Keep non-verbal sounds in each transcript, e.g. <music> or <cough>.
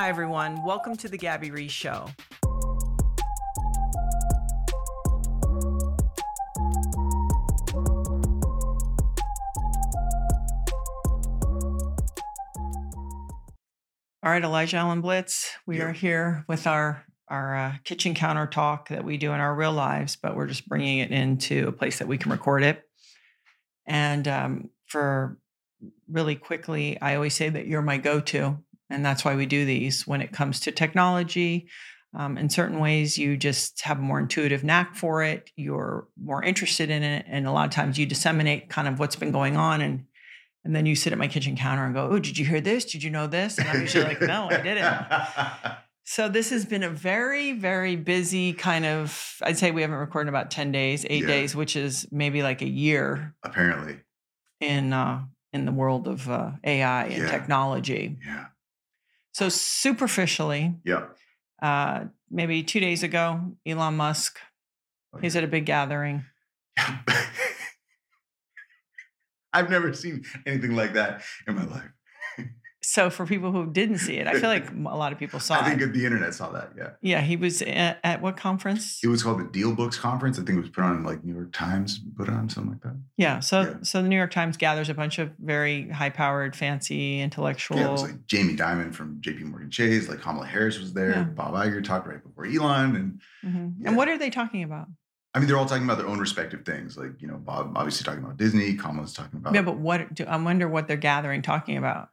Hi, everyone. Welcome to the Gabby Reece Show. All right, Elijah Allan-Blitz. We Yeah. are here with our our uh, kitchen counter talk that we do in our real lives, but we're just bringing it into a place that we can record it. And um, for really quickly, I always say that you're my go-to, and that's why we do these. When it comes to technology, um, in certain ways, you just have a more intuitive knack for it. You're more interested in it, and a lot of times you disseminate kind of what's been going on, and and then you sit at my kitchen counter and go, "Oh, did you hear this? Did you know this?" And I'm usually like, "No, I didn't." <laughs> So this has been a very, very busy kind of. I'd say we haven't recorded about ten days, eight Yeah. days, which is maybe like a year Apparently. in uh, in the world of uh, AI and Yeah. technology. Yeah. So superficially, Yeah. uh, maybe two days ago, Elon Musk, Oh, he's at a big gathering. yeah. <laughs> I've never seen anything like that in my life. So for people who didn't see it, I feel like a lot of people <laughs> saw it. I think it. the internet saw that. Yeah. Yeah, he was at, at what conference? It was called the Deal Books Conference. I think it was put on like New York Times, put on something like that. Yeah, so Yeah. so the New York Times gathers a bunch of very high-powered, fancy, intellectual. Yeah, it was like Jamie Dimon from JP Morgan Chase, like Kamala Harris was there. Yeah. Bob Iger talked right before Elon. And Mhm. Yeah. And what are they talking about? I mean, they're all talking about their own respective things. Like, you know, Bob obviously talking about Disney, Kamala's talking about. yeah, but what? Do, I wonder what they're gathering talking about.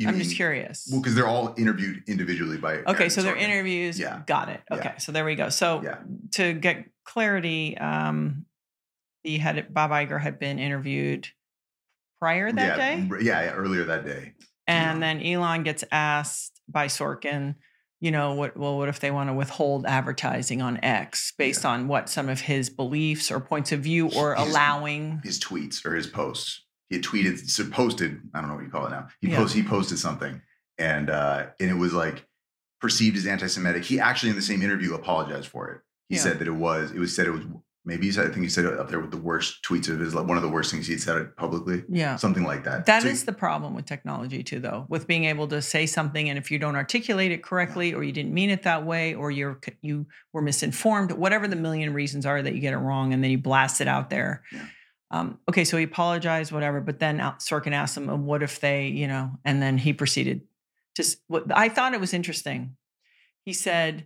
You I'm just curious. Well, because they're all interviewed individually by. Okay, so their Sorkin. interviews. Yeah. Got it. Yeah. Okay, so there we go. So Yeah. to get clarity, um, he had Bob Iger had been interviewed prior that yeah, day, Yeah, yeah, earlier that day. and then Elon gets asked by Sorkin, you know, what? Well, what if they want to withhold advertising on X based on what some of his beliefs or points of view, or His- allowing? His tweets or his posts. He had tweeted, so posted. I don't know what you call it now. He Yeah. posted. He posted something, and uh, and it was like perceived as anti-Semitic. He actually, in the same interview, apologized for it. He Yeah. said that it was. It was said it was. Maybe he said. I think he said it up there with the worst tweets of his. Like one of the worst things he'd said publicly. Yeah. Something like that. That So is the problem with technology too, though, with being able to say something, and if you don't articulate it correctly, or you didn't mean it that way, or you're you were misinformed, whatever the million reasons are that you get it wrong, and then you blast it out there. Yeah. Um, okay, so he apologized, whatever, but then Sorkin asked him, "Uh, "What if they, you know?" And then he proceeded. Just what I thought it was interesting. He said,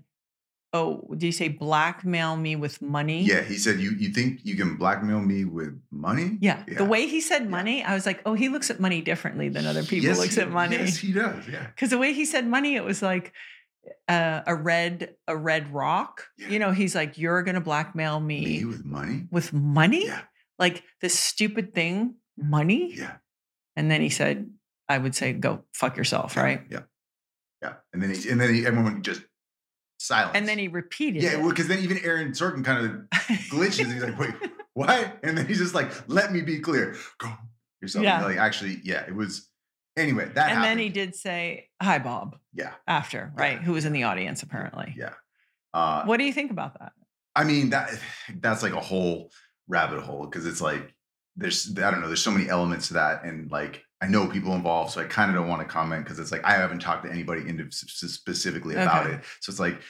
"Oh, did he say blackmail me with money?" Yeah, he said you you think you can blackmail me with money? Yeah. Yeah. The way he said money, I was like, oh, he looks at money differently than other people Yes, looks at money. Yes, he does. Yeah. <laughs> Because the way he said money, it was like uh, a red a red rock. Yeah. You know, he's like, you're gonna blackmail me, Me with money? with money, Yeah. Like this stupid thing, money. Yeah. And then he said, I would say, go fuck yourself, Yeah, right? Yeah. Yeah. And then he and then he, everyone just silence. And then he repeated Yeah, well, because then even Aaron Sorkin kind of glitches. He's like, wait, <laughs> what? And then he's just like, let me be clear. Go yourself. Yeah. Like actually, yeah, it was anyway, that and then he did say, "Hi, Bob." Yeah. After, Yeah. right? Who was in the audience apparently. Yeah. Uh, What do you think about that? I mean that <sighs> that's like a whole rabbit hole because it's like there's I don't know there's so many elements to that and like I know people involved so I kind of don't want to comment because it's like I haven't talked to anybody indi- s- s- specifically about Okay. it so it's like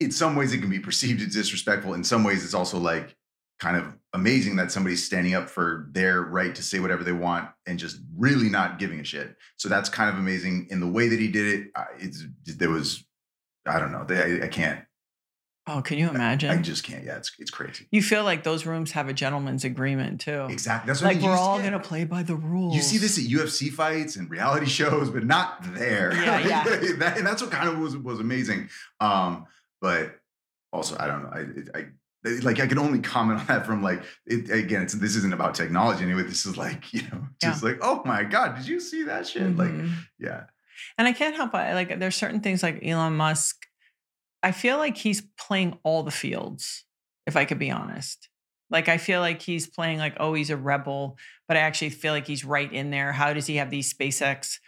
in some ways it can be perceived as disrespectful in some ways it's also like kind of amazing that somebody's standing up for their right to say whatever they want and just really not giving a shit so that's kind of amazing in the way that he did it it's there was I don't know they, I, I can't Oh, can you imagine? I just can't yeah it's it's crazy. you feel like those rooms have a gentleman's agreement too. Exactly. That's what I Like mean. we're all gonna play by the rules. You see this at UFC fights and reality <laughs> shows, but not there. Yeah, <laughs> yeah. that, and that's what kind of was was amazing. Um, but also, I don't know. I, I I- like I can only comment on that from like it, again. It's this isn't about technology anyway. This is like <laughs> you know just like oh my god, did you see that shit? Like Mhm. yeah, And I can't help but like there's certain things like Elon Musk. I feel like he's playing all the fields, if I could be honest. Like I feel like he's playing like, oh, he's a rebel, but I actually feel like he's right in there. How does he have these SpaceX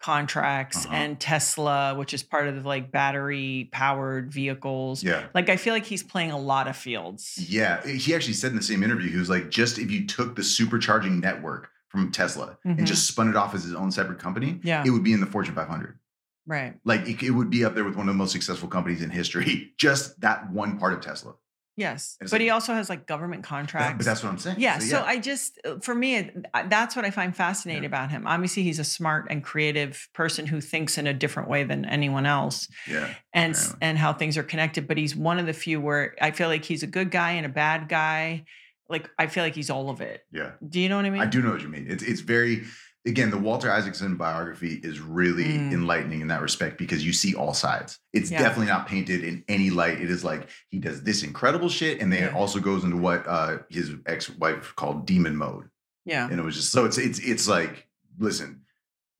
contracts Uh-huh. and Tesla, which is part of the like battery powered vehicles? yeah. Like I feel like he's playing a lot of fields. Yeah, he actually said in the same interview, he was like, just if you took the supercharging network from Tesla Mhm. and just spun it off as his own separate company, Yeah. it would be in the Fortune 500. Right. Like it, it would be up there with one of the most successful companies in history. <laughs> Just that one part of Tesla. Yes. But he also has like government contracts. but that's what I'm saying. Yeah, so I just uh, for me that's what I find fascinating Yeah. about him. Obviously, he's a smart and creative person who thinks in a different way than anyone else, yeah, and Apparently. and how things are connected. But he's one of the few where I feel like he's a good guy and a bad guy. Like I feel like he's all of it. yeah. Do you know what I mean? I do know what you mean. It's it's very again the Walter Isaacson biography is really Mm. enlightening in that respect because you see all sides. It's Yeah. definitely not painted in any light. It is like he does this incredible shit, and then it also goes into what uh, his ex wife called demon mode, Yeah, and it was just so it's it's it's like listen,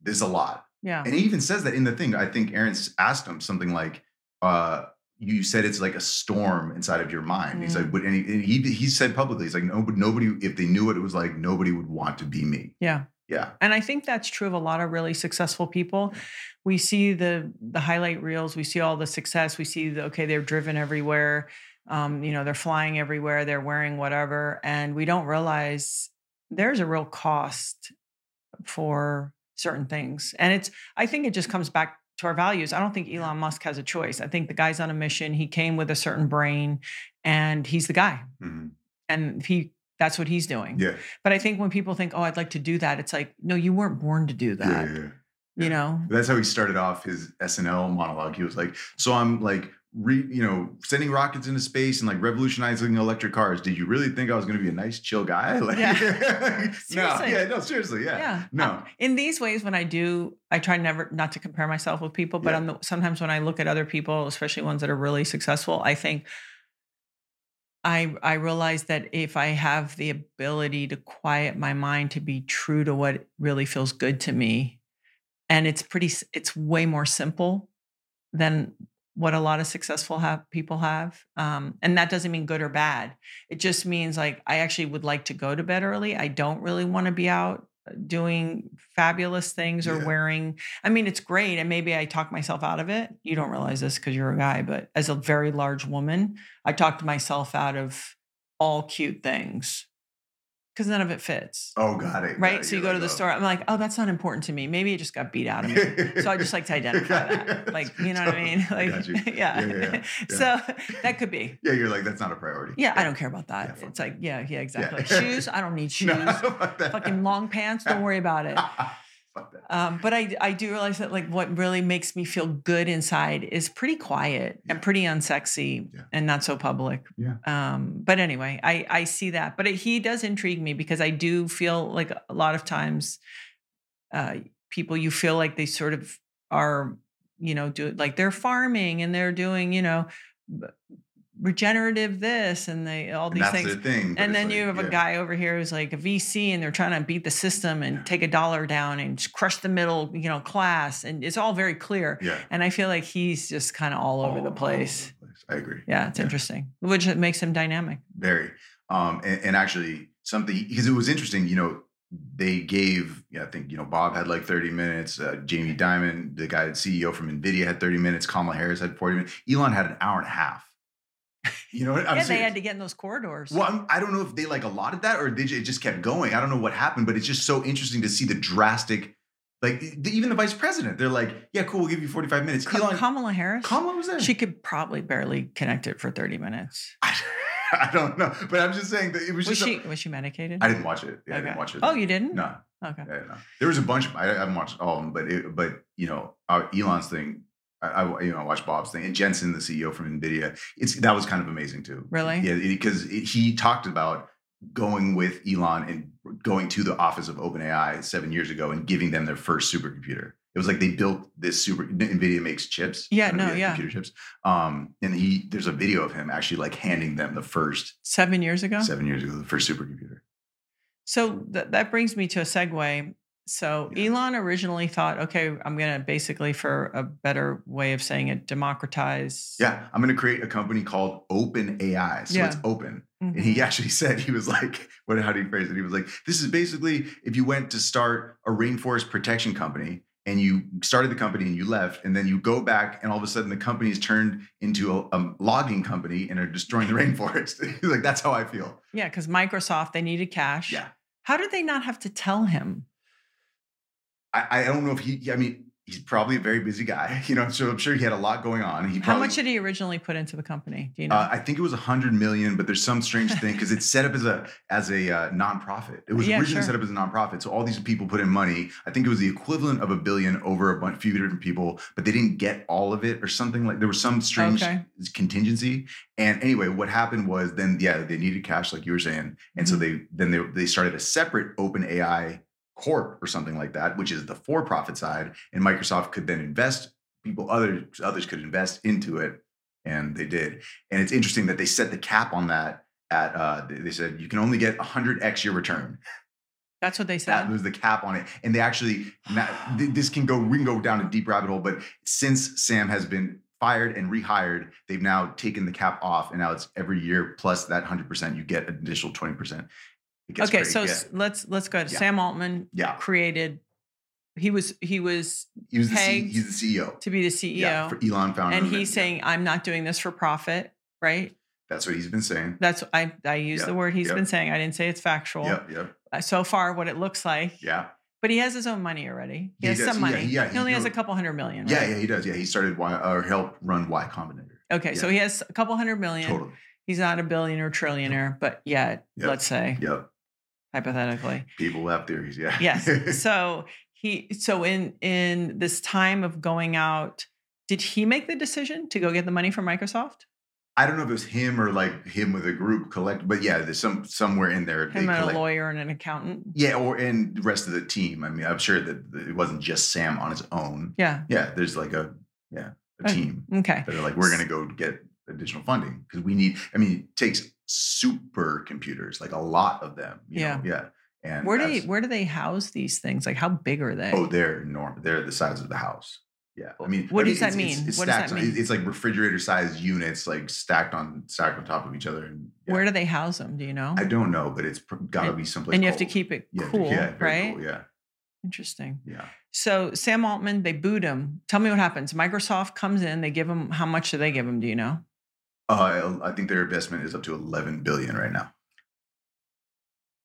there's a lot. yeah, And he even says that in the thing. I think Aaron asked him something like, uh, you said it's like a storm inside of your mind. He's like, Mm. he, and he he said publicly, he's like, no, but nobody, if they knew what it was like, nobody would want to be me. yeah. Yeah. And I think that's true of a lot of really successful people. We see the the highlight reels, we see all the success, we see the okay, they're driven everywhere. Um, you know, they're flying everywhere, they're wearing whatever, and we don't realize there's a real cost for certain things. And it's I think it just comes back to our values. I don't think Elon Musk has a choice. I think the guy's on a mission. He came with a certain brain and he's the guy. Mhm. And he that's what he's doing. Yeah. But I think when people think, "Oh, I'd like to do that," it's like, "No, you weren't born to do that." yeah, yeah. You know? That's how he started off his SNL monologue. He was like, so I'm like, re, you know, sending rockets into space and like revolutionizing electric cars. Did you really think I was going to be a nice, chill guy? <laughs> Like, Yeah. <laughs> no, Seriously. yeah, no, seriously, yeah. Yeah. No. Uh, In these ways, when I do, I try never not to compare myself with people, but Yeah. on the, sometimes when I look at other people, especially ones that are really successful, I think I I realize that if I have the ability to quiet my mind to be true to what really feels good to me, and it's pretty, it's way more simple than what a lot of successful have people have. Um, and that doesn't mean good or bad. It just means like I actually would like to go to bed early. I don't really want to be out doing fabulous things or Yeah. wearing. I mean, it's great, and maybe I talk myself out of it. You don't realize this because you're a guy, but as a very large woman, I talked myself out of all cute things because none of it fits. Oh, got it. Right. got it. So you go to the oh. store. I'm like, oh, that's not important to me. Maybe it just got beat out of me. So I just like to <laughs> identify that. Like, you know what I mean? <laughs> I Like, you. <laughs> yeah. Yeah, yeah, yeah. So that could be. Yeah, you're like, that's not a priority. Yeah, I don't care about that. It's like, yeah, yeah, exactly. Shoes, I don't need shoes. No. Fucking long pants, don't worry about it. Fuck that. Um, but I I do realize that like what really makes me feel good inside is pretty quiet and pretty unsexy Yeah. and not so public. Yeah. Um, but anyway, I I see that. But it, he does intrigue me because I do feel like a lot of times, uh, people you feel like they sort of are, you know, do like they're farming and they're doing, you know, regenerative this and they all these things their thing. and then like, you have yeah. a guy over here who's like a VC and they're trying to beat the system and Yeah. take a dollar down and crush the middle, you know, class. And it's all very clear. Yeah. And I feel like he's just kind of all over All- the all place. the place. I agree. Yeah, it's Yeah. interesting, which makes him dynamic. Very. Um, and, and actually something because it was interesting, you know, they gave, yeah, I think you know Bob had like 30 minutes. Uh, Jamie Dimon, the guy, CEO from Nvidia, had 30 minutes. Kamala Harris had 40 minutes. Elon had an hour and a half. <laughs> You know, what I'm saying? yeah, they had to get in those corridors. Well, I'm, I don't know if they like allotted that or ju- it just kept going. I don't know what happened, but it's just so interesting to see the drastic, like the, even the vice president. They're like, "Yeah, cool, we'll give you 45 minutes." Ka- Elon, Kamala Harris. Kamala was there. She could probably barely connect it for 30 minutes. I, <laughs> I don't know, but I'm just saying that it was Was just. she a- was she medicated? I didn't watch it. Yeah, I didn't watch it. Oh, you didn't? No, Okay. yeah, no. There was a bunch. Of, I, I haven't watched all of them, but it, but you know, uh, Elon's thing. I, I you know I watched Bob's thing and Jensen, the CEO from Nvidia. It's that was kind of amazing too. Really? Yeah, because he talked about going with Elon and going to the office of OpenAI seven years ago and giving them their first supercomputer. It was like they built this super. Nvidia makes chips. Yeah, NVIDIA no, yeah. computer chips. Um, and he there's a video of him actually like handing them the first Seven years ago. seven years ago the first supercomputer. So th- that brings me to a segue. So Yeah. Elon originally thought, okay, I'm going to basically, for a better way of saying it, democratize. Yeah, I'm going to create a company called OpenAI. So it's Yeah. open. Mhm. And he actually <laughs> said he was like, what? How do you phrase it? He was like, this is basically if you went to start a rainforest protection company and you started the company and you left, and then you go back and all of a sudden the company is turned into a, a logging company and are destroying the rainforest. <laughs> He's like, that's how I feel. Yeah, because Microsoft, they needed cash. Yeah. How did they not have to tell him? I, I don't know if he. I mean, he's probably a very busy guy, <laughs> you know. So I'm sure he had a lot going on. He How much did he originally put into the company? Do you know? Uh, I think it was a hundred million, but there's some strange thing because it's set up as a as a uh, nonprofit. It was Yeah, originally sure. set up as a nonprofit, so all these people put in money. I think it was the equivalent of a billion over a bunch, few different people, but they didn't get all of it or something like. There was some strange Okay. contingency. And anyway, what happened was then yeah, they needed cash, like you were saying, and so Mhm. they then they they started a separate OpenAI Corp or something like that, which is the for profit side, and Microsoft could then invest. People others others could invest into it and they did. And it's interesting that they set the cap on that at uh they they said you can only get 100x your return. That's what they said. That was the cap on it. And they actually this can go we can go down a deep rabbit hole, but since Sam has been fired and rehired, they've now taken the cap off and now it's every year plus that 100% you get an additional 20%. Okay, so yeah. s- let's let's go. to Yeah. Sam Altman Yeah. created. He was he was he was the C, he's the CEO. to be the CEO, Yeah, for Elon founder. and he's saying, "I'm not doing this for profit." Right? that's what he's been saying. That's I I use Yep, the word he's yep. been saying. I didn't say it's factual. Yep, yep. Uh, So far, what it looks like. Yeah. But he has his own money already. He He has does. some money. yeah, he he only has a couple hundred million. Yeah, right? yeah, he does. Yeah, he started Y or helped run Y Combinator. Okay, so he has a couple hundred million. Totally. He's not a billionaire, trillionaire, but yet, Yep. let's say Yep. Hypothetically, People have theories. Yeah. yes. <laughs> so he, so in in this time of going out, did he make the decision to go get the money from Microsoft? I don't know if it was him or like him with a group collect, but yeah, there's some somewhere in there. Him and a lawyer and an accountant. Yeah, or and the rest of the team. I mean, I'm sure that it wasn't just Sam on his own. Yeah. Yeah, there's like a yeah a oh, team Okay. that are like we're gonna go get additional funding because we need. I mean, it takes super computers, like a lot of them. you Yeah. know? yeah. And Where do they, where do they house these things? Like how big are they? Oh, they're enormous. They're the size of the house. Yeah, I mean, What I does that it's- it's- mean? It's What does that on- mean? It's like refrigerator-sized units, like stacked on stacked on top of each other. And yeah. Where do they house them? Do you know? I don't know, but it's got to be someplace. and you have to keep it Yeah, cool, yeah, right? Cool, yeah, Interesting. yeah. So Sam Altman, they boot him. Tell me what happens. Microsoft comes in, they give him how much do they give him? Do you know? Uh, I think their investment is up to 11 billion right now.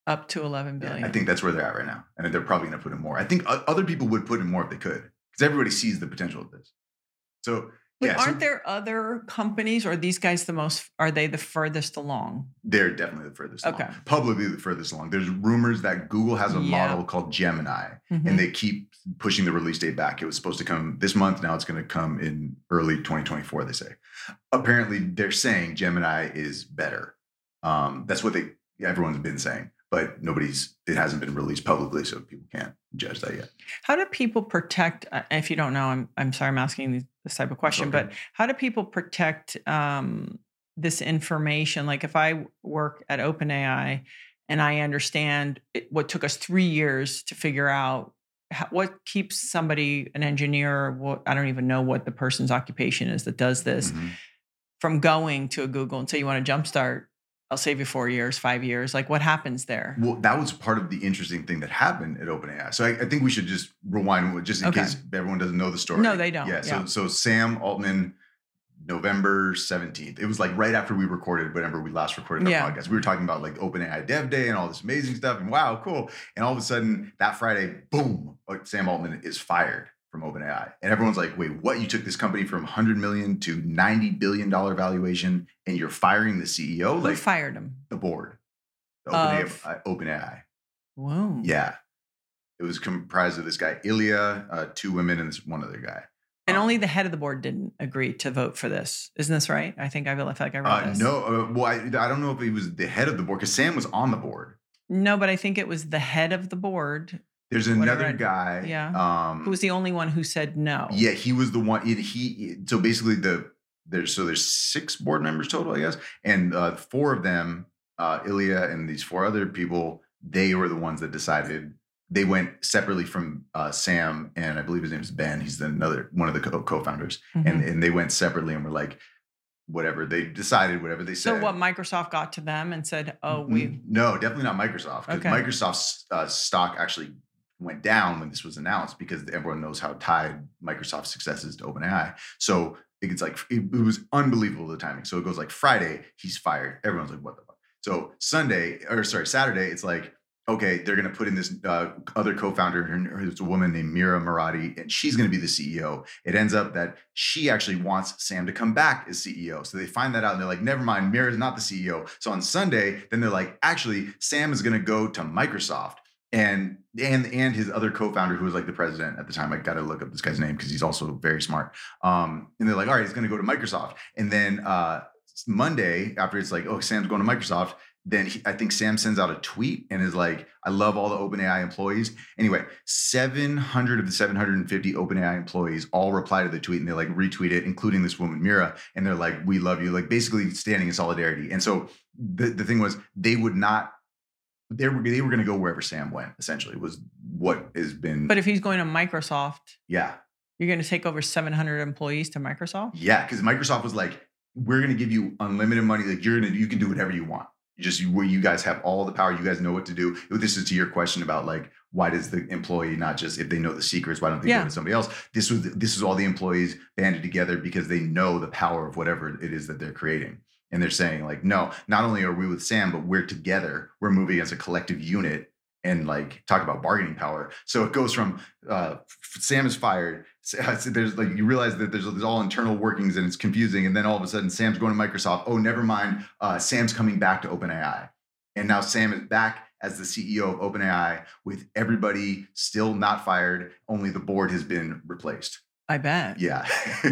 Up to 11 billion. Yeah. I think that's where they're at right now, and they're probably going to put in more. I think other people would put in more if they could, because everybody sees the potential of this. So But yeah, aren't there other companies, or are these guys the most? Are they the furthest along? they're definitely the furthest. along. Okay. publicly the furthest along. There's rumors that Google has a Yeah. model called Gemini, Mhm. and they keep pushing the release date back. It was supposed to come this month. Now it's going to come in early 2024. They say. Apparently, they're saying Gemini is better. Um, that's what they everyone's been saying, but nobody's. It hasn't been released publicly, so people can't judge that yet. How do people protect? uh, If you don't know, I'm I'm sorry, I'm asking this type of question, okay. but how do people protect um, this information? Like if I work at OpenAI and I understand it, what took us three years to figure out. How, what keeps somebody, an engineer, what I don't even know what the person's occupation is that does this, Mhm. from going to a Google and say you want to jumpstart I'll save you four years, five years. Like what happens there? Well, that was part of the interesting thing that happened at OpenAI. So I, I think we should just rewind just in Okay. case everyone doesn't know the story. No, they don't. Yeah. So Yeah. so Sam Altman, November 17th. It was like right after we recorded whenever we last recorded our Yeah. podcast. We were talking about like OpenAI Dev Day and all this amazing stuff. And wow, cool. And all of a sudden that Friday, boom, like Sam Altman is fired from OpenAI. And everyone's like, wait, what? You took this company from 100 million to 90 billion dollar valuation and you're firing the CEO? Who like fired him? the board. The OpenAI, OpenAI. Whoa. Yeah. It was comprised of this guy, Ilya, uh, two women, and this one other guy. And Um, only the head of the board didn't agree to vote for this. Isn't this right? I think I feel like I read Uh, this. no, uh, well, I, I don't know if he was the head of the board because Sam was on the board. No, but I think it was the head of the board There's another I- guy. yeah. Um, who was the only one who said no. Yeah, he was the one. He, he so basically the there's so there's six board members total, I guess, and uh, four of them, uh, Ilya and these four other people, they were the ones that decided. They went separately from uh, Sam and I believe his name is Ben. He's the another one of the co- co-founders, and Mhm. and they went separately and were like, whatever they decided, whatever they said. so what Microsoft got to them and said, "Oh, we no, definitely not Microsoft. Because Okay. Microsoft's uh, stock actually went down when this was announced because everyone knows how tied Microsoft's success is to OpenAI. So it's like it, it was unbelievable the timing. So it goes like Friday, he's fired. Everyone's like, what the fuck? So Sunday, or sorry, Saturday, it's like, okay, they're gonna put in this uh, other co-founder, who's a woman named Mira Murati, and she's gonna be the CEO. It ends up that she actually wants Sam to come back as CEO. So they find that out and they're like, never mind, Mira's not the CEO. So on Sunday, then they're like, actually, Sam is gonna go to Microsoft. And and and his other co-founder, who was like the president at the time, I gotta look up this guy's name because he's also very smart. Um, and they're like, all right, he's gonna go to Microsoft. And then uh Monday, after it's like, oh, Sam's going to Microsoft, then he, I think Sam sends out a tweet and is like, I love all the OpenAI employees. Anyway, 700 of the 750 OpenAI employees all reply to the tweet and they like retweet it, including this woman, Mira. And they're like, we love you, like basically standing in solidarity. And so the, the thing was, they would not, they were, they were going to go wherever Sam went, essentially, was what has been. But if he's going to Microsoft, yeah. you're going to take over 700 employees to Microsoft? Yeah, because Microsoft was like, we're gonna give you unlimited money. Like you're gonna, you can do whatever you want. You just where you guys have all the power. You guys know what to do. This is to your question about like why does the employee not just if they know the secrets, why don't they Yeah. go to somebody else? This was this is all the employees banded together because they know the power of whatever it is that they're creating. And they're saying like, no, not only are we with Sam, but we're together. We're moving as a collective unit and like talk about bargaining power. So it goes from uh, Sam is fired. S- There's like you realize that there's, there's all internal workings and it's confusing, and then all of a sudden Sam's going to Microsoft. Oh, never mind. Uh, Sam's coming back to OpenAI, and now Sam is back as the CEO of OpenAI with everybody still not fired. Only the board has been replaced. I bet. Yeah. <laughs>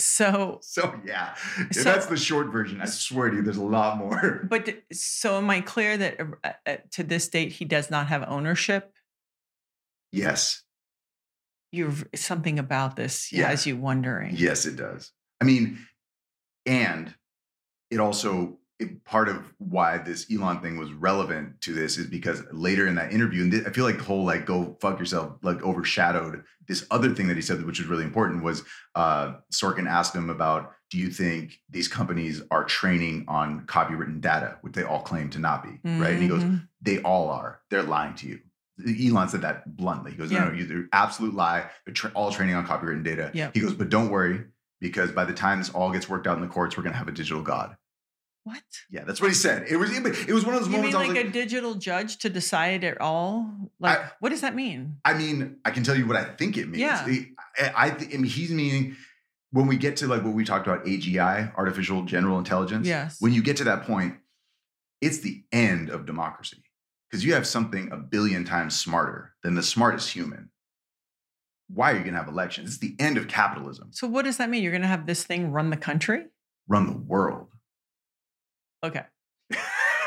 So, so yeah, So- that's the short version. I swear to you, there's a lot more. but so am I clear that uh, uh, to this date he does not have ownership? Yes. You've something about this Yeah. has you wondering. Yes, it does. I mean, and it also it, part of why this Elon thing was relevant to this is because later in that interview, and th- I feel like the whole like go fuck yourself like overshadowed this other thing that he said, which was really important. Was uh, Sorkin asked him about, do you think these companies are training on copywritten data, which they all claim to not be, right? And he goes, Mhm. they all are. They're lying to you. Elon said that bluntly. He goes, no, Yeah. no, you- they're absolute lie. They're tra- all training on copywritten data. Yeah. He goes, but don't worry, because by the time this all gets worked out in the courts, we're going to have a digital god. What? Yeah, that's what he said. It was it, was one of those You moments mean like, like, a digital judge to decide it all? Like, I- what does that mean? I mean, I can tell you what I think it means. Yeah. I, I, I mean, he's meaning when we get to like what we talked about, AGI, artificial general intelligence. Yes. When you get to that point, it's the end of democracy because you have something a billion times smarter than the smartest human. Why are you going to have elections? It's the end of capitalism. So what does that mean? You're going to have this thing run the country? Run the world. Okay. <laughs>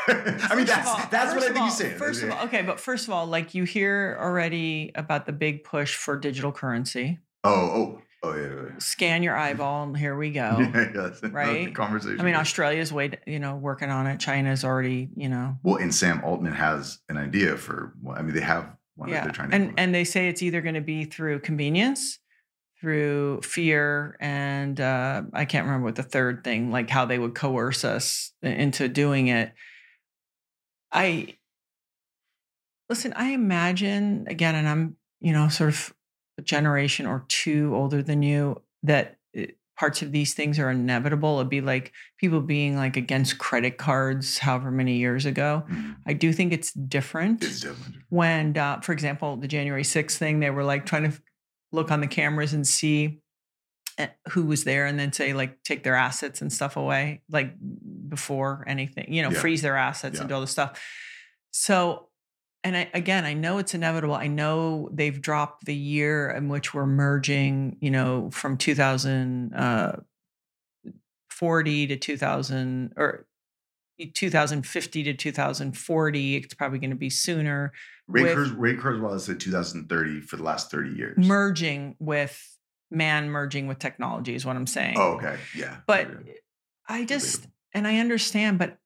I mean, that's all- that's what I think all- he's saying. First of all, okay, but first of all, like you hear already about the big push for digital currency. oh, oh, oh, yeah, yeah. Scan your <laughs> eyeball, and here we go. Yeah, yes, Right? Conversation. I mean, Australia's way, you know, working on it. China's already, you know, Well, and Sam Altman has an idea for. I mean, they have one that yeah. they're trying to. And implement. and they say it's either going to be through convenience, through fear and uh, I can't remember what the third thing, like how they would coerce us into doing it. I listen, I imagine again, and I'm, you know, sort of a generation or two older than you, that it, parts of these things are inevitable. It'd be like people being like against credit cards however many years ago. Mhm. I do think it's different It's different. when, uh, for example, the January 6th thing, they were like trying to look on the cameras and see eh, who was there and then say, like, take their assets and stuff away, like before anything, you know, Yeah. freeze their assets and do all this stuff. So, and I, again, I know it's inevitable. I know they've dropped the year in which we're merging, you know, from 2040 to 2000 or 2050 to 2040. It's probably going to be sooner Ray, Kurz, Ray Kurzweil said 2030 for the last 30 years. merging with man merging with technology is what I'm saying. oh, okay. Yeah. But. I just and I understand, but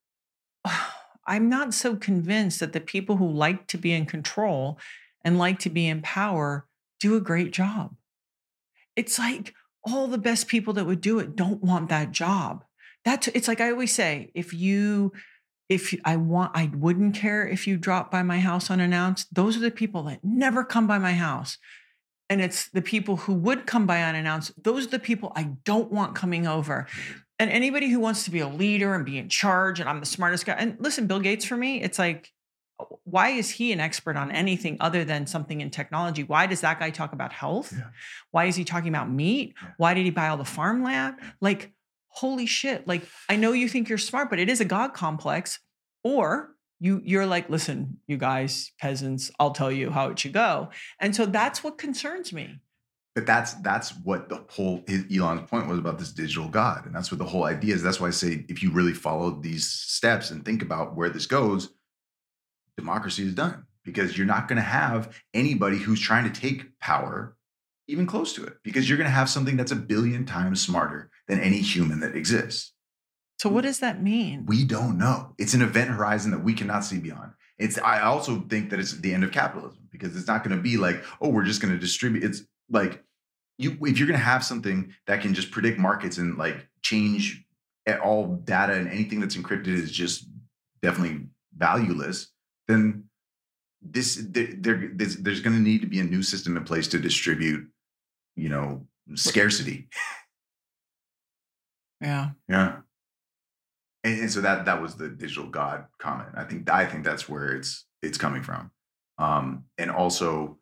<sighs> I'm not so convinced that the people who like to be in control and like to be in power do a great job. It's like all the best people that would do it don't want that job. That's it's like I always say, if you if I want I wouldn't care if you drop by my house unannounced. Those are the people that never come by my house. And it's the people who would come by unannounced. Those are the people I don't want coming over. Mm-hmm. And anybody who wants to be a leader and be in charge, and I'm the smartest guy. And listen, Bill Gates for me, it's like, uh, why is he an expert on anything other than something in technology? Why does that guy talk about health? Yeah. Why is he talking about meat? Yeah. Why did he buy all the farmland? Like, holy shit. Like, I know you think you're smart, but it is a God complex. Or you you're like, listen, you guys, peasants, I'll tell you how it should go. And so that's what concerns me. But that's that's what the whole his- Elon's point was about this digital god, and that's what the whole idea is. That's why I say if you really follow these steps and think about where this goes, democracy is done because you're not going to have anybody who's trying to take power even close to it because you're going to have something that's a billion times smarter than any human that exists. So what does that mean? We don't know. It's an event horizon that we cannot see beyond. It's I also think that it's the end of capitalism because it's not going to be like, oh, we're just going to distribute. It's like you if you're going to have something that can just predict markets and like change all data and anything that's encrypted is just definitely valueless, then this there, there there's, there's going to need to be a new system in place to distribute, you know, scarcity. <laughs> yeah. Yeah. And, and so that that was the digital god comment. I think I think that's where it's it's coming from. Um, and also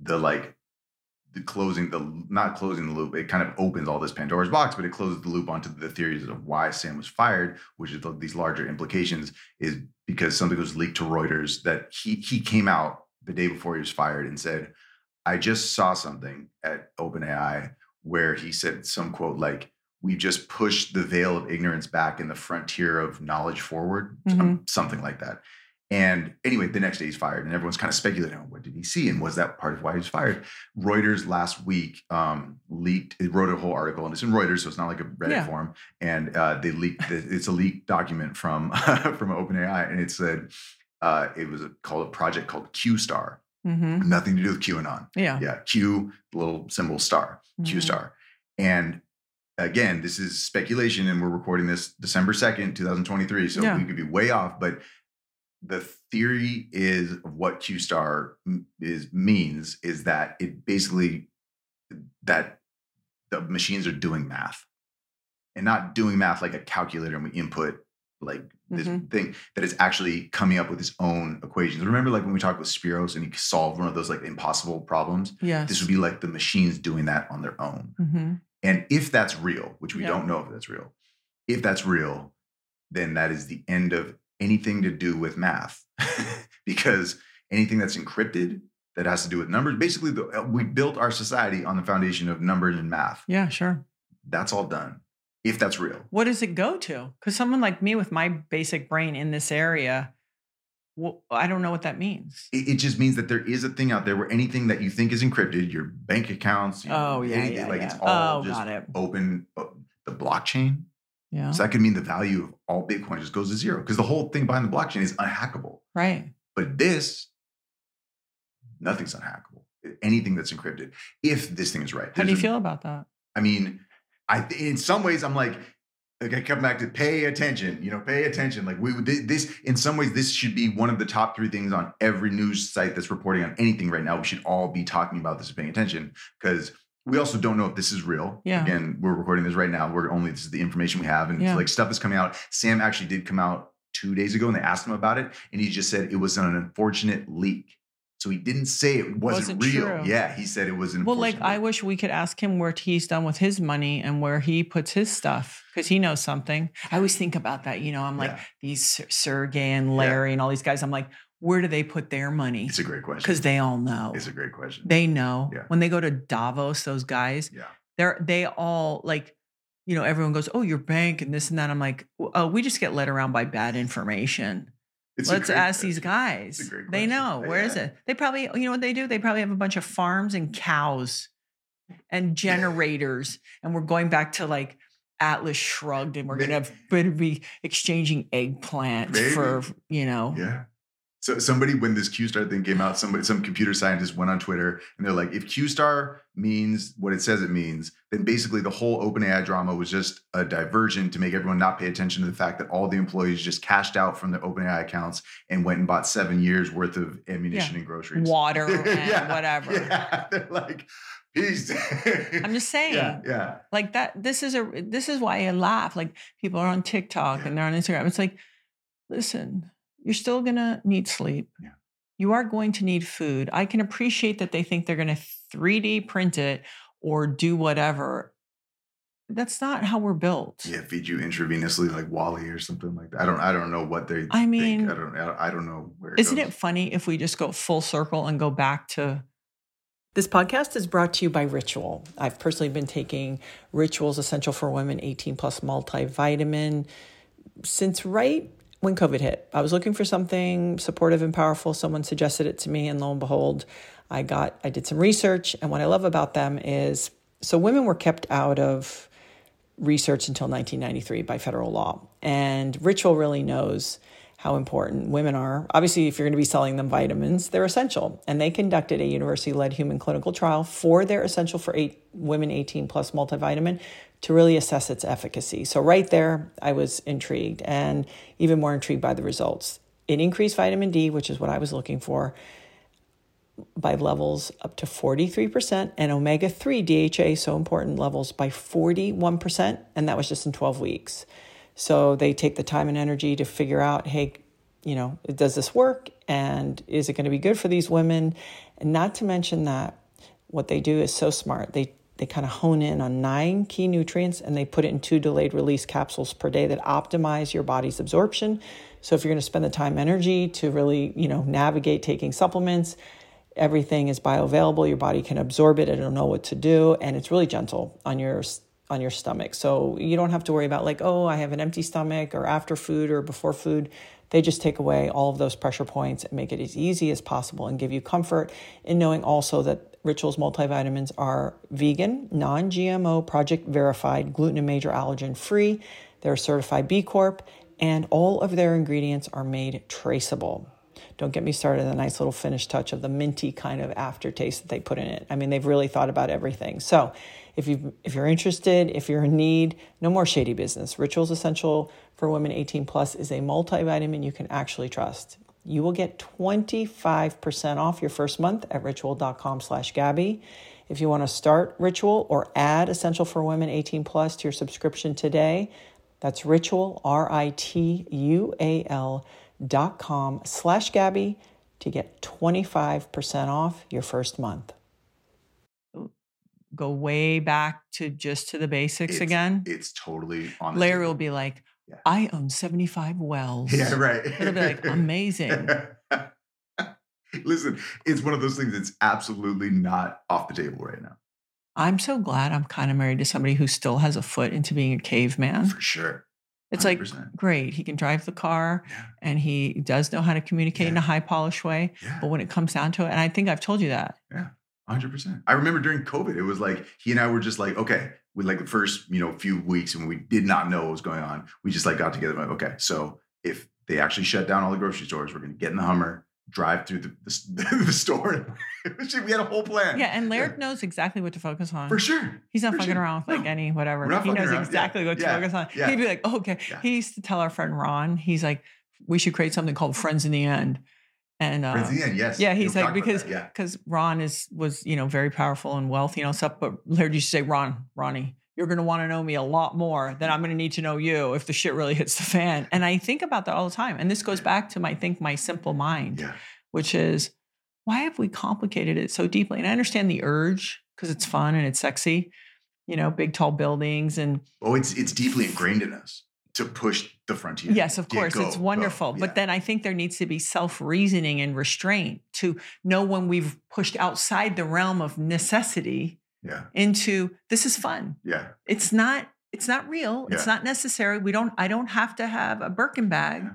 the like the closing the not closing the loop. It kind of opens all this Pandora's box, but it closes the loop onto the theories of why Sam was fired, which is the, these larger implications, is because something was leaked to Reuters that he he came out the day before he was fired and said, "I just saw something at OpenAI where he said some quote like." We just pushed the veil of ignorance back in the frontier of knowledge forward, um, something like that. And anyway, the next day he's fired, and everyone's kind of speculating, oh, what did he see, and was that part of why he was fired? Reuters last week um, leaked, it wrote a whole article, and it's in Reuters, so it's not like a Reddit Yeah. forum, and uh, they leaked, the, it's a leaked document from <laughs> from OpenAI, and it said uh, it was a, called a project called QStar, Mm-hmm. nothing to do with QAnon. Yeah. Yeah, Q, little symbol star, Q Mhm. star. And again, this is speculation, and we're recording this December 2nd, 2023. So Yeah. we could be way off, but the theory is of what Q star is means is that it basically that the machines are doing math and not doing math like a calculator and we input like this Mhm. thing that is actually coming up with its own equations. Remember, like when we talked with Spiros and he solved one of those like impossible problems? Yeah, This would be like the machines doing that on their own. Mm-hmm. And if that's real, which we Yeah. don't know if that's real, if that's real, then that is the end of anything to do with math. <laughs> because anything that's encrypted that has to do with numbers, basically, the, uh, we built our society on the foundation of numbers and math. Yeah, sure. That's all done. If that's real. What does it go to? Because someone like me with my basic brain in this area, well, I don't know what that means. It, it just means that there is a thing out there where anything that you think is encrypted, your bank accounts, your, Oh yeah, anything, yeah, like yeah. it's all oh, just it. open. uh, The blockchain. Yeah, So that could mean the value of all Bitcoin just goes to zero because the whole thing behind the blockchain is unhackable. right. But this, nothing's unhackable. anything that's encrypted. If this thing is right, How do you a- feel about that? I mean, I in some ways I'm like, like I come back to pay attention. You know, pay attention. Like we thi- this in some ways this should be one of the top three things on every news site that's reporting on anything right now. We should all be talking about this and paying attention because we also don't know if this is real. Yeah. Again, we're recording this right now. We're only this is the information we have, and Yeah. like stuff is coming out. Sam actually did come out two days ago, and they asked him about it, and he just said it was an unfortunate leak. So he didn't say it wasn't, Wasn't real. true. Yeah, he said it was an. Well, like I wish we could ask him where he's done with his money and where he puts his stuff because he knows something. I always think about that. You know, I'm like Yeah. these Sergey and Larry and all these guys. I'm like, where do they put their money? It's a great question. Because they all know. It's a great question. They know Yeah. when they go to Davos. Those guys, yeah. they're they all like, you know, everyone goes, "Oh, your bank and this and that." I'm like, "Oh, we just get led around by bad information." It's Let's ask these guys. It's a great They question. know. Where is Yeah. it? They probably, you know what they do? They probably have a bunch of farms and cows and <laughs> generators. and we're going back to like Atlas Shrugged and we're to better be exchanging eggplant Maybe. for, you know, Yeah. So somebody, when this QStar thing came out, somebody, some computer scientist went on Twitter and they're like, if QStar means what it says it means, then basically the whole OpenAI drama was just a diversion to make everyone not pay attention to the fact that all the employees just cashed out from their OpenAI accounts and went and bought seven years worth of ammunition and groceries. water <laughs> and <laughs> Yeah, whatever. <laughs> Yeah. They're like, peace. I'm just saying. Yeah. Yeah. Like that, this is a, this is why I laugh. Like people are on TikTok and they're on Instagram. It's like, listen, you're still going to need sleep. Yeah. You are going to need food. I can appreciate that they think they're going to 3D print it or do whatever. That's not how we're built. Yeah, feed you intravenously like WALL-E or something like that. I don't I don't know what they I mean, I don't I don't, I don't know where it Isn't goes. it funny if we just go full circle and go back to this podcast is brought to you by Ritual. I've personally been taking Ritual's Essential for Women 18 Plus multivitamin since right when COVID hit. I was looking for something supportive and powerful. Someone suggested it to me, and lo and behold, I got I did some research. And what I love about them is so women were kept out of research until 1993 by federal law. And Ritual really knows how important women are. Obviously, if you're going to be selling them vitamins, they're essential. And they conducted a university led human clinical trial for their essential for eight women 18 plus multivitamin to really assess its efficacy. So, right there, I was intrigued and even more intrigued by the results. It increased vitamin D, which is what I was looking for by levels up to 43% and omega 3 DHA, so important levels by 41%. And that was just in 12 weeks. So they take the time and energy to figure out hey, you know, does this work? And is it going to be good for these women? And not to mention that what they do is so smart. They they kind of hone in on nine key nutrients and they put it in two delayed release capsules per day that optimize your body's absorption. So if you're going to spend the time energy to really, you know, navigate taking supplements, everything is bioavailable your body can absorb it it'll know what to do and it's really gentle on your on your stomach so you don't have to worry about like oh i have an empty stomach or after food or before food they just take away all of those pressure points and make it as easy as possible and give you comfort in knowing also that rituals multivitamins are vegan non-gmo project verified gluten and major allergen free they're certified b corp and all of their ingredients are made traceable don't get me started on the nice little finish touch of the minty kind of aftertaste that they put in it. I mean, they've really thought about everything. So, if you if you're interested, if you're in need, no more shady business. Rituals Essential for Women 18 Plus is a multivitamin you can actually trust. You will get 25% off your first month at ritual.com slash Gabby. If you want to start Ritual or add Essential for Women 18 Plus to your subscription today, that's Ritual, R I T U A L dot com slash Gabby to get 25% off your first month. Go way back to just to the basics It's- again. It's totally on. the Larry table. will be like, Yeah. I own 75 <laughs> wells. Yeah, right. It'll be like amazing. <laughs> Listen, it's one of those things that's absolutely not off the table right now. I'm so glad I'm kind of married to somebody who still has a foot into being a caveman. For sure. It's like great. He can drive the car Yeah. and he does know how to communicate in a high polish way. Yeah. But when it comes down to it, and I think I've told you that. Yeah. Hundred percent. I remember during COVID, it was like he and I were just like, okay, with like the first, you know, few weeks and we did not know what was going on, we just like got together. Like, okay, so if they actually shut down all the grocery stores, we're gonna get in the Hummer drive through the the, <laughs> the store. <laughs> we had a whole plan. Yeah, and Laird knows exactly what to focus on. for sure. He's not For fucking sure. around with like No. any whatever. He knows around. Yeah. exactly what to Yeah. focus on. Yeah. He'd be like, oh, okay. Yeah. He used to tell our friend Ron, he's like, we should create something called Friends in the End. And uh, yes. yeah, he's like about because yeah. because Ron is was you know very powerful and wealthy and all stuff. But Laird used to say, Ron, Ronnie, you're going to want to know me a lot more than I'm going to need to know you if the shit really <laughs> hits the fan. And I think about that all the time. And this goes back to my think my simple mind, Yeah. which is why have we complicated it so deeply? And I understand the urge because it's fun and it's sexy, you know, big tall buildings and Oh, it's it's deeply ingrained in us to push the frontier. Yes, of Yeah, course, go, it's go. wonderful. Yeah. But then I think there needs to be self reasoning and restraint to know when we've pushed outside the realm of necessity yeah, into this is fun. yeah, It's not. It's not real. It's not necessary. We don't. I don't have to have a Birkin bag.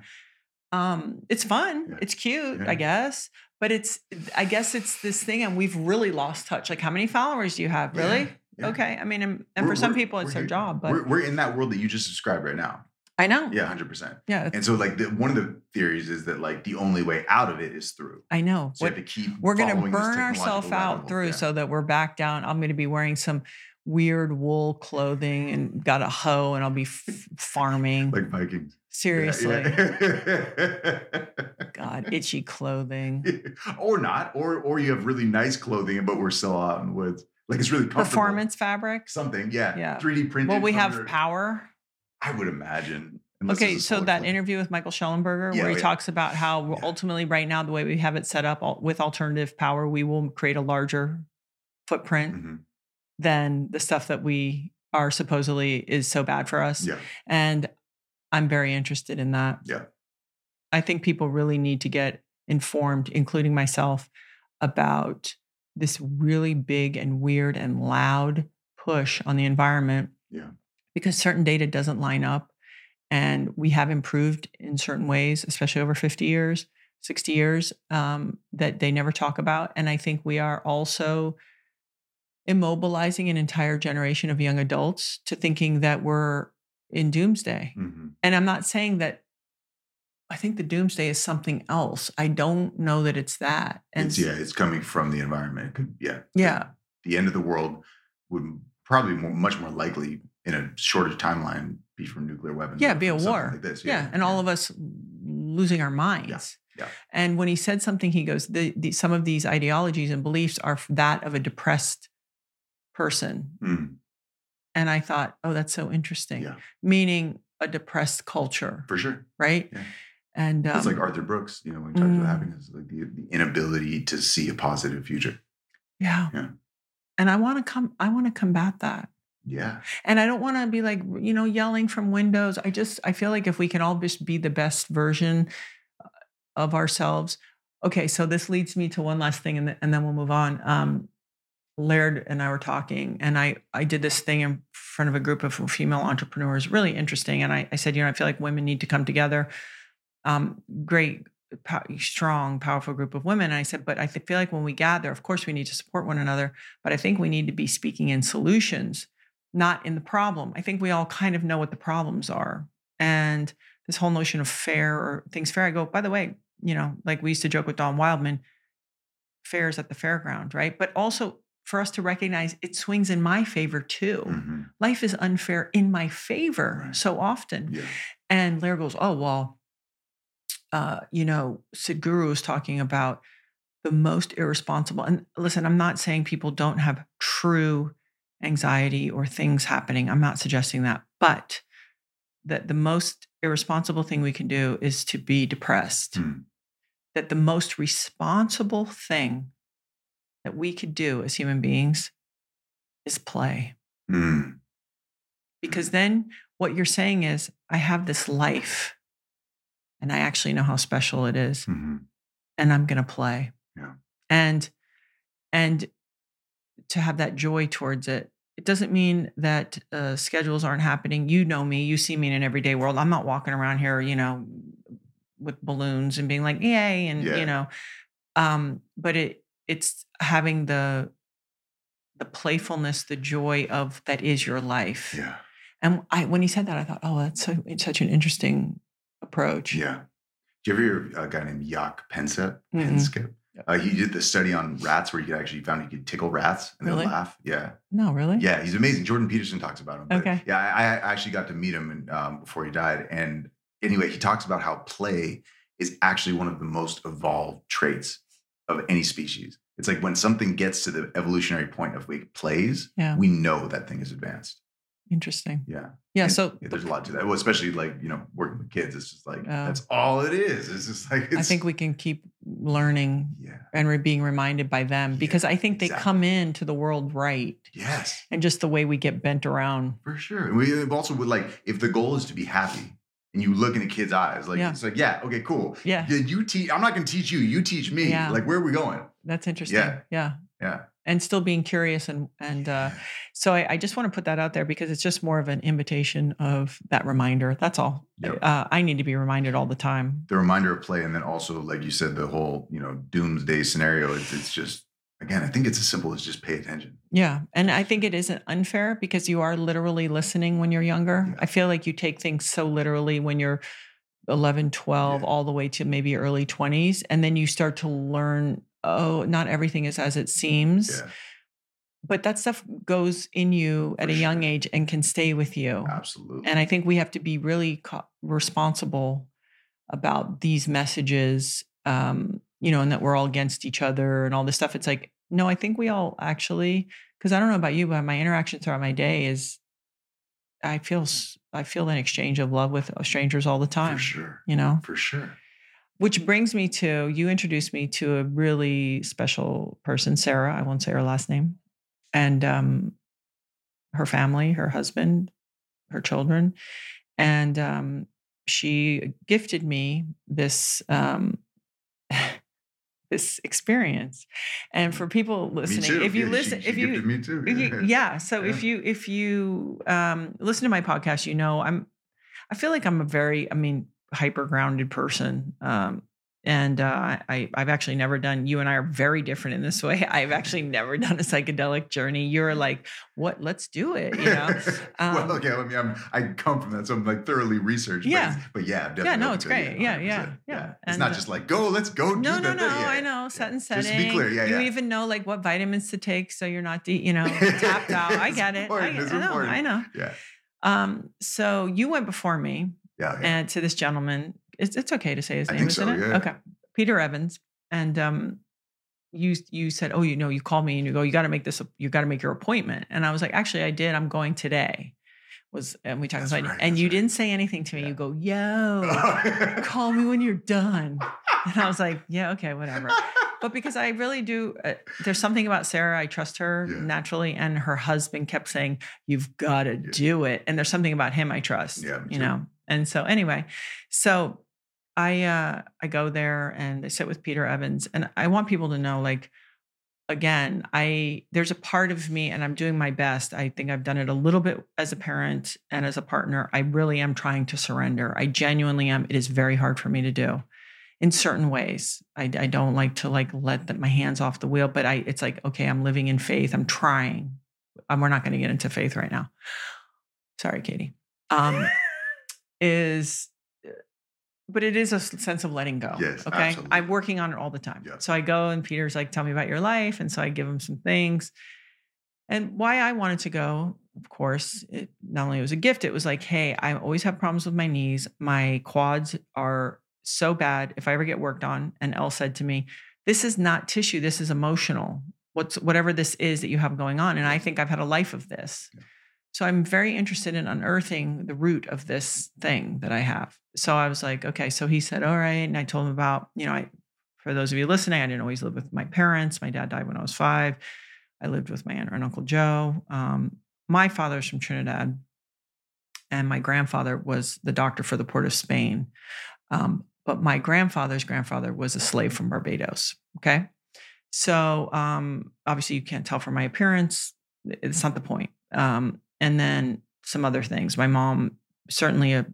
Um, it's fun. Yeah. It's cute, Yeah. I guess. But it's. I guess it's this thing, and we've really lost touch. Like, how many followers do you have? Really? yeah. Okay. I mean, and, and for some people, it's their job. But we're, we're in that world that you just described right now. I know. Yeah, hundred percent. Yeah. And so, like, the, one of the theories is that like the only way out of it is through. I know. So What- you have to keep. we're going to burn ourselves out hole. through Yeah. so that we're back down. I'm going to be wearing some weird wool clothing and got a hoe and I'll be f- farming. like Vikings. Seriously. yeah. God, <laughs> itchy clothing. or not, or or you have really nice clothing, but we're still out in the woods. Like it's really comfortable. Performance fabrics. Something, yeah. Yeah. 3D printed. Well, we have your- power. I would imagine. Okay, so that clothing. interview with Michael Shellenberger, Yeah, where he yeah. talks about how Yeah. ultimately, right now, the way we have it set up with alternative power, we will create a larger footprint Mhm. than the stuff that we are supposedly is so bad for us. Yeah, And I'm very interested in that. yeah, I think people really need to get informed, including myself, about this really big and weird and loud push on the environment. Yeah. Because certain data doesn't line up. And we have improved in certain ways, especially over 50 years, 60 years, um, that they never talk about. And I think we are also immobilizing an entire generation of young adults to thinking that we're in doomsday. Mhm. And I'm not saying that I think the doomsday is something else. I don't know that it's that. And It's yeah, it's coming from the environment. It could, yeah, yeah. The end of the world would probably more, much more likely in a shorter timeline be from nuclear weapons. Yeah, be a war. like this. Yeah. And all of us losing our minds. yeah. And when he said something, he goes, the, the, some of these ideologies and beliefs are that of a depressed person. Mm, And I thought, oh, that's so interesting. Yeah. Meaning a depressed culture, for sure. right? Yeah. And um, it's like Arthur Brooks, you know, when he talks mm. about happiness, like the, the inability to see a positive future. yeah. Yeah. And I want to come, I want to combat that. Yeah. And I don't want to be like, you know, yelling from windows. I just, I feel like if we can all just be the best version uh, of ourselves. Okay, so this leads me to one last thing and, and then we'll move on. Um, Laird and I were talking, and I, I did this thing in front of a group of female entrepreneurs, really interesting. And I, I said, you know, I feel like women need to come together. Um, great, strong, powerful group of women. And I said, but I feel like when we gather, of course, we need to support one another, but I think we need to be speaking in solutions not in the problem. I think we all kind of know what the problems are. And this whole notion of fair or things fair, I go, by the way, you know, like we used to joke with Don Wildman, fair is at the fairground, right? But also for us to recognize it swings in my favor too. Mhm. Life is unfair in my favor Right. so often. Yeah. And Laird goes, oh, well, uh, you know, Sadhguru is talking about the most irresponsible. And listen, I'm not saying people don't have true anxiety or things happening. I'm not suggesting that. But that the most irresponsible thing we can do is to be depressed. Hmm. That the most responsible thing that we could do as human beings is play. Mm. Because then what you're saying is, I have this life and I actually know how special it is, Mhm. and I'm going to play. Yeah. And, and to have that joy towards it. It doesn't mean that uh, schedules aren't happening. You know me, you see me in an everyday world. I'm not walking around here, you know, with balloons and being like, yay, and Yeah. you know, um, but it it's having the the playfulness, the joy of that is your life. Yeah. And I when he said that, I thought, oh, that's so it's such an interesting approach. Yeah. Do you ever hear a guy named Jaak Panksepp? Mm-mm. Panksepp? Uh, he did the study on rats where he could actually found he could tickle rats and Really? they'll laugh. Yeah, No, really? yeah, he's amazing. Jordan Peterson talks about him. but Okay. Yeah, I, I actually got to meet him and, um, before he died. And anyway, he talks about how play is actually one of the most evolved traits of any species. It's like when something gets to the evolutionary point of like plays, Yeah. we know that thing is advanced. Interesting. Yeah. Yeah. And, So yeah, there's a lot to that. Well, especially like, you know, working with kids. It's just like, Yeah. that's all it is. It's just like, it's, I think we can keep learning yeah. and re- being reminded by them Yeah, because I think they exactly. come into the world right. Yes, And just the way we get bent around. for sure. And uh, we also would like, if the goal is to be happy and you look in a kid's eyes, like, it's like, yeah, okay, cool. Yeah. You teach, I'm not going to teach you, you teach me. Yeah. Like, where are we going? That's interesting. Yeah. Yeah. Yeah. And still being curious and and uh so I, I just want to put that out there because it's just more of an invitation of that reminder. That's all. Yep. Uh, I need to be reminded all the time. The reminder of play. And then also, like you said, the whole, you know, doomsday scenario, it's, it's just, again, I think it's as simple as just pay attention. Yeah. And I think it isn't unfair because you are literally listening when you're younger. Yeah. I feel like you take things so literally when you're 11, 12, Yeah. all the way to maybe early 20s. And then you start to learn, oh, not everything is as it seems. Yeah, But that stuff goes in you at For a young age and can stay with you. absolutely. And I think we have to be really co- responsible about these messages, um, you know, and that we're all against each other and all this stuff. It's like, no, I think we all actually, because I don't know about you, but my interaction throughout my day is, I feel, I feel an exchange of love with strangers all the time. for sure. You know, For sure. Which brings me to you introduced me to a really special person, Sarah. I won't say her last name, and um, her family, her husband, her children, and um, she gifted me this um, <laughs> this experience. And for people listening, if you Yeah, listen, she, she if you me too. you- yeah. So if you if you um, listen to my podcast, you know I'm. I feel like I'm a very, I mean, hyper grounded person. Um, and uh, I, I've actually never done. You and I are very different in this <laughs> way. I've actually never done a psychedelic journey. You're like, what? Let's do it. You know. <laughs> well, Um, okay. I mean, I'm, I come from that, so I'm like thoroughly researched. Yeah. it's- but, yeah, I'm Yeah, no, it's to great. Yeah, yeah, 100%. yeah. It's And, not just like go, let's go. do No, no, no. Yeah, I know. Set and setting. Just be clear, yeah, you yeah. even know like what vitamins to take so you're not, de- you know, <laughs> tapped out. I get it. I, important, get- it's I know. I know. Yeah, Um, so you went before me yeah, yeah. and to this gentleman. It's, it's okay to say his I name, think isn't so, it? yeah. Okay, Peter Evans. And um, you you said, oh, you know, you call me and you go, you got to make this, you got to make your appointment. And I was like, actually, I did. I'm going today. Was and we talked about right, and you right. didn't say anything to me. Yeah. You go, <laughs> yo, call me when you're done. And I was <laughs> like, yeah, okay, whatever. But because I really do, uh, there's something about Sarah. I trust her Yeah. naturally, and her husband kept saying, "You've got to Yeah. do it." And there's something about him I trust. Yeah, you too. know. And so anyway, so I uh, I go there and I sit with Peter Evans, and I want people to know, like, again, I there's a part of me, and I'm doing my best. I think I've done it a little bit as a parent and as a partner. I really am trying to surrender. I genuinely am. It is very hard for me to do in certain ways. I, I don't like to like let the, my hands off the wheel, but I it's like okay, I'm living in faith. I'm trying. Um, we're not going to get into faith right now. Sorry, Katie. Um, is uh, but it is a sense of letting go. Yes, okay. absolutely. I'm working on it all the time. Yeah. So I go and Peter's like, tell me about your life. And so I give him some things. And why I wanted to go, of course, it not only was a gift, it was like, hey, I always have problems with my knees. My quads are so bad if I ever get worked on. And Elle said to me, This is not tissue, this is emotional. What's whatever this is that you have going on. And I think I've had a life of this. Yeah. So I'm very interested in unearthing the root of this thing that I have. So I was like, okay. So he said, all right. And I told him about, you know, I for those of you listening, I didn't always live with my parents. My dad died when I was five. I lived with my aunt and uncle Joe. Um, my father's from Trinidad, and my grandfather was the doctor for the port of Spain. Um, but my grandfather's grandfather was a slave from Barbados. Okay. So um, obviously, you can't tell from my appearance. It's not the point. Um, and then some other things. My mom certainly, a,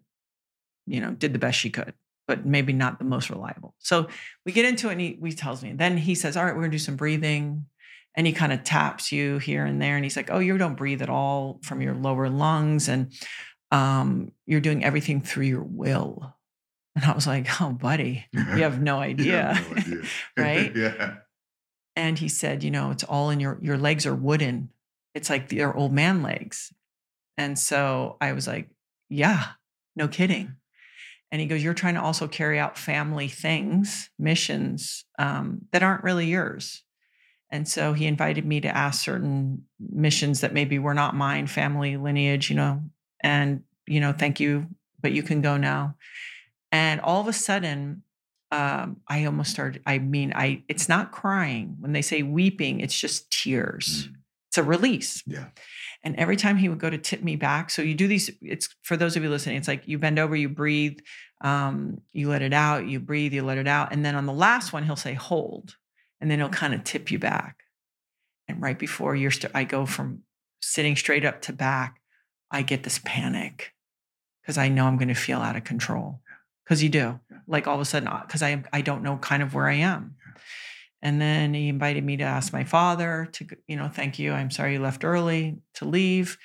you know, did the best she could, but maybe not the most reliable. So we get into it, and he, he tells me. Then he says, "All right, we're gonna do some breathing." And he kind of taps you here and there, and he's like, "Oh, you don't breathe at all from your lower lungs, and um, you're doing everything through your will." And I was like, oh, buddy, you have no <laughs> idea. have no idea. <laughs> Right? <laughs> yeah. and he said, you know, it's all in your your legs are wooden. It's like they're old man legs. And so I was like, yeah, no kidding. And he goes, you're trying to also carry out family things, missions um, that aren't really yours. And so he invited me to ask certain missions that maybe were not mine, family lineage, you know, and, you know, thank you, but you can go now. And all of a sudden, um, I almost started, I mean, I, it's not crying. When they say weeping, it's just tears. Mm. It's a release. Yeah. And every time he would go to tip me back, so you do these, it's for those of you listening, it's like you bend over, you breathe, um, you let it out, you breathe, you let it out. And then on the last one, he'll say, hold. And then he'll kind of tip you back. And right before you're, st- I go from sitting straight up to back, I get this panic because I know I'm going to feel out of control. Because you do, like all of a sudden, because I I don't know kind of where I am. And then he invited me to ask my father to, you know, thank you. I'm sorry you left early to leave.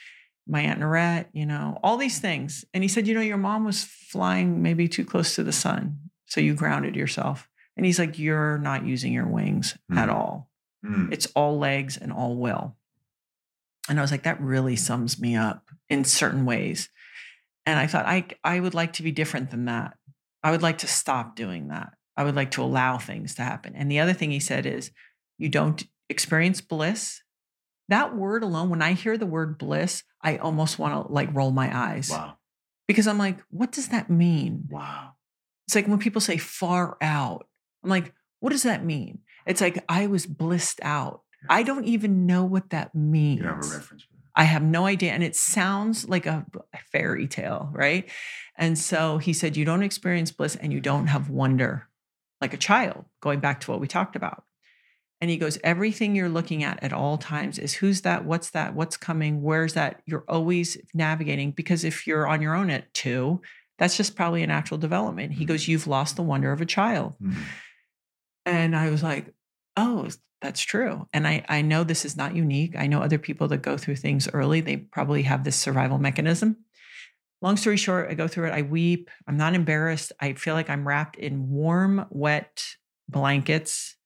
My aunt Norette, you know, all these things. And he said, you know, your mom was flying maybe too close to the sun, so you grounded yourself. And he's like, you're not using your wings at Mhm. all. Mm. It's all legs and all will. And I was like, that really sums me up in certain ways. And I thought, I, I would like to be different than that. I would like to stop doing that. I would like to allow things to happen. And the other thing he said is, you don't experience bliss. That word alone, when I hear the word bliss, I almost want to like roll my eyes Wow. because I'm like, what does that mean? Wow. It's like when people say far out, I'm like, what does that mean? It's like I was blissed out. I don't even know what that means. You don't have a reference. I have no idea. And it sounds like a fairy tale, right? And so he said, You don't experience bliss and you don't have wonder like a child, going back to what we talked about. And he goes, Everything you're looking at at all times is who's that? What's that? What's coming? Where's that? You're always navigating because if you're on your own at two, that's just probably a natural development. He goes, You've lost the wonder of a child. Mhm. And I was like, oh, that's true. And I, I know this is not unique. I know other people that go through things early, they probably have this survival mechanism. Long story short, I go through it. I weep. I'm not embarrassed. I feel like I'm wrapped in warm, wet blankets.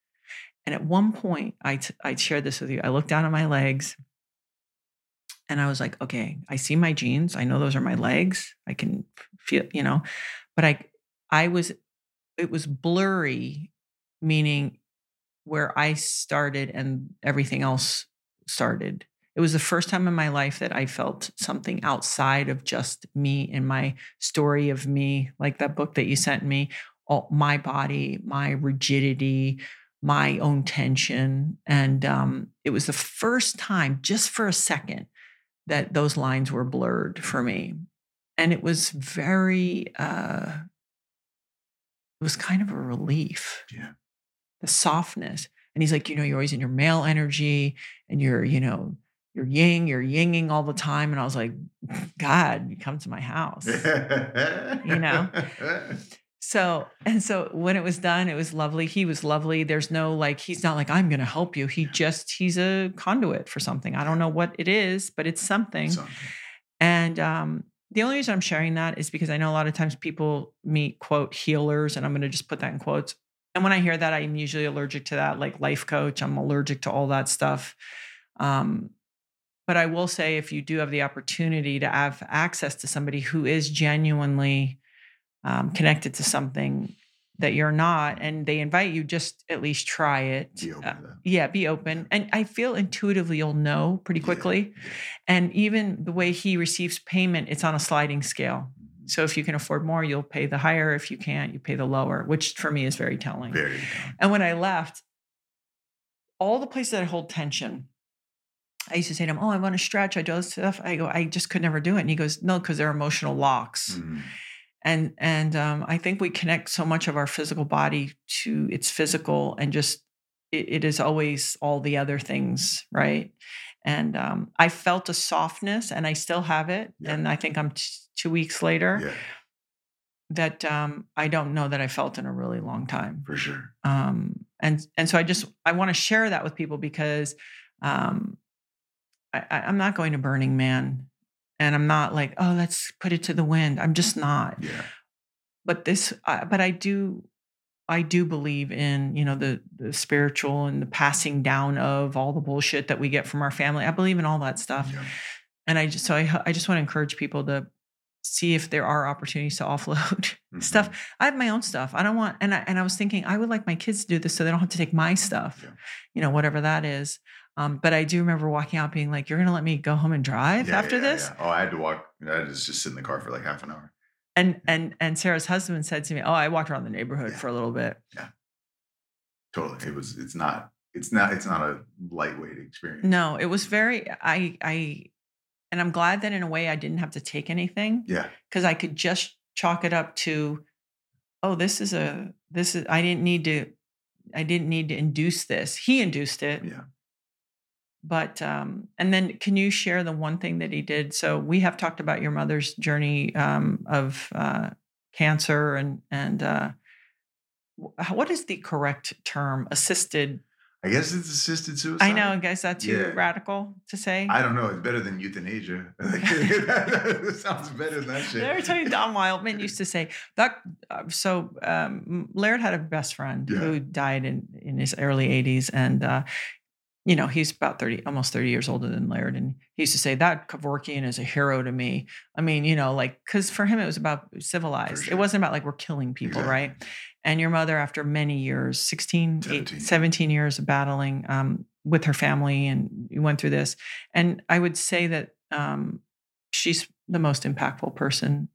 And at one point, I, t- I shared this with you. I looked down at my legs and I was like, okay, I see my jeans. I know those are my legs. I can feel, you know, but I, I was, it was blurry, meaning where I started and everything else started. It was the first time in my life that I felt something outside of just me and my story of me, like that book that you sent me, all, my body, my rigidity, my own tension. And um, it was the first time, just for a second, that those lines were blurred for me. And it was very, uh, it was kind of a relief Yeah. the softness. And he's like, you know, you're always in your male energy and you're, you know, you're ying, you're yinging all the time. And I was like, God, you come to my house. you know? So, and so when it was done, it was lovely. He was lovely. There's no like, he's not like, I'm going to help you. He just, he's a conduit for something. I don't know what it is, but it's something. Something. And um, the only reason I'm sharing that is because I know a lot of times people meet quote healers, and I'm going to just put that in quotes. And when I hear that, I'm usually allergic to that, like life coach. I'm allergic to all that stuff. Um, but I will say, if you do have the opportunity to have access to somebody who is genuinely um, connected to something that you're not, and they invite you, just at least try it. Be open Uh, yeah, be open. And I feel intuitively you'll know pretty quickly. yeah. And even the way he receives payment, it's on a sliding scale. Mhm. So if you can afford more, you'll pay the higher. If you can't, you pay the lower, which for me is very telling. Very telling. And when I left, all the places that I hold tension, I used to say to him, Oh, I want to stretch. I do this stuff. I go, I just could never do it. And he goes, No, because they're emotional locks. Mhm. And and um, I think we connect so much of our physical body to its physical and just it, it is always all the other things, right? And um, I felt a softness, and I still have it. Yeah. And I think I'm t- two weeks later Yeah, that um, I don't know that I felt in a really long time. for sure. Um, and and so I just I want to share that with people because um, I, I'm not going to Burning Man, and I'm not like oh let's put it to the wind. I'm just not. Yeah. but this, uh, but I do, I do believe in you know the the spiritual and the passing down of all the bullshit that we get from our family. I believe in all that stuff, Yeah. and I just so I I just want to encourage people to see if there are opportunities to offload <laughs> stuff. Mhm. I have my own stuff. I don't want, and I and I was thinking I would like my kids to do this so they don't have to take my stuff, Yeah. you know, whatever that is. Um, but I do remember walking out being like, "You're going to let me go home and drive Yeah, after yeah, this?" yeah. Oh, I had to walk. I had to just sit in the car for like half an hour. And and and Sarah's husband said to me, "Oh, I walked around the neighborhood for a little bit." Yeah. Totally. It was. It's not. It's not. It's not a lightweight experience. No, it was very. I I, and I'm glad that in a way I didn't have to take anything Yeah. because I could just chalk it up to, oh, this is a this is. I didn't need to. I didn't need to induce this. He induced it. Yeah. But um and then can you share the one thing that he did so we have talked about your mother's journey um of uh cancer and and uh what is the correct term assisted I guess it's assisted suicide. i know guys that's too Yeah. radical to say I don't know. It's better than euthanasia. <laughs> <laughs> that sounds better than that <laughs> shit. Let me tell you, Don Wildman used to say that. Uh, so um, Laird had a best friend Yeah. who died in in his early 80s, and uh, you know he's about 30, almost 30 years older than Laird, and he used to say that Kevorkian is a hero to me. I mean, you know, like because for him it was about civilized. sure. It wasn't about like we're killing people, Exactly. right? And your mother, after many years, 16, 17. 17, 17 years of battling um, with her family, and you went through this. And I would say that um, she's the most impactful person,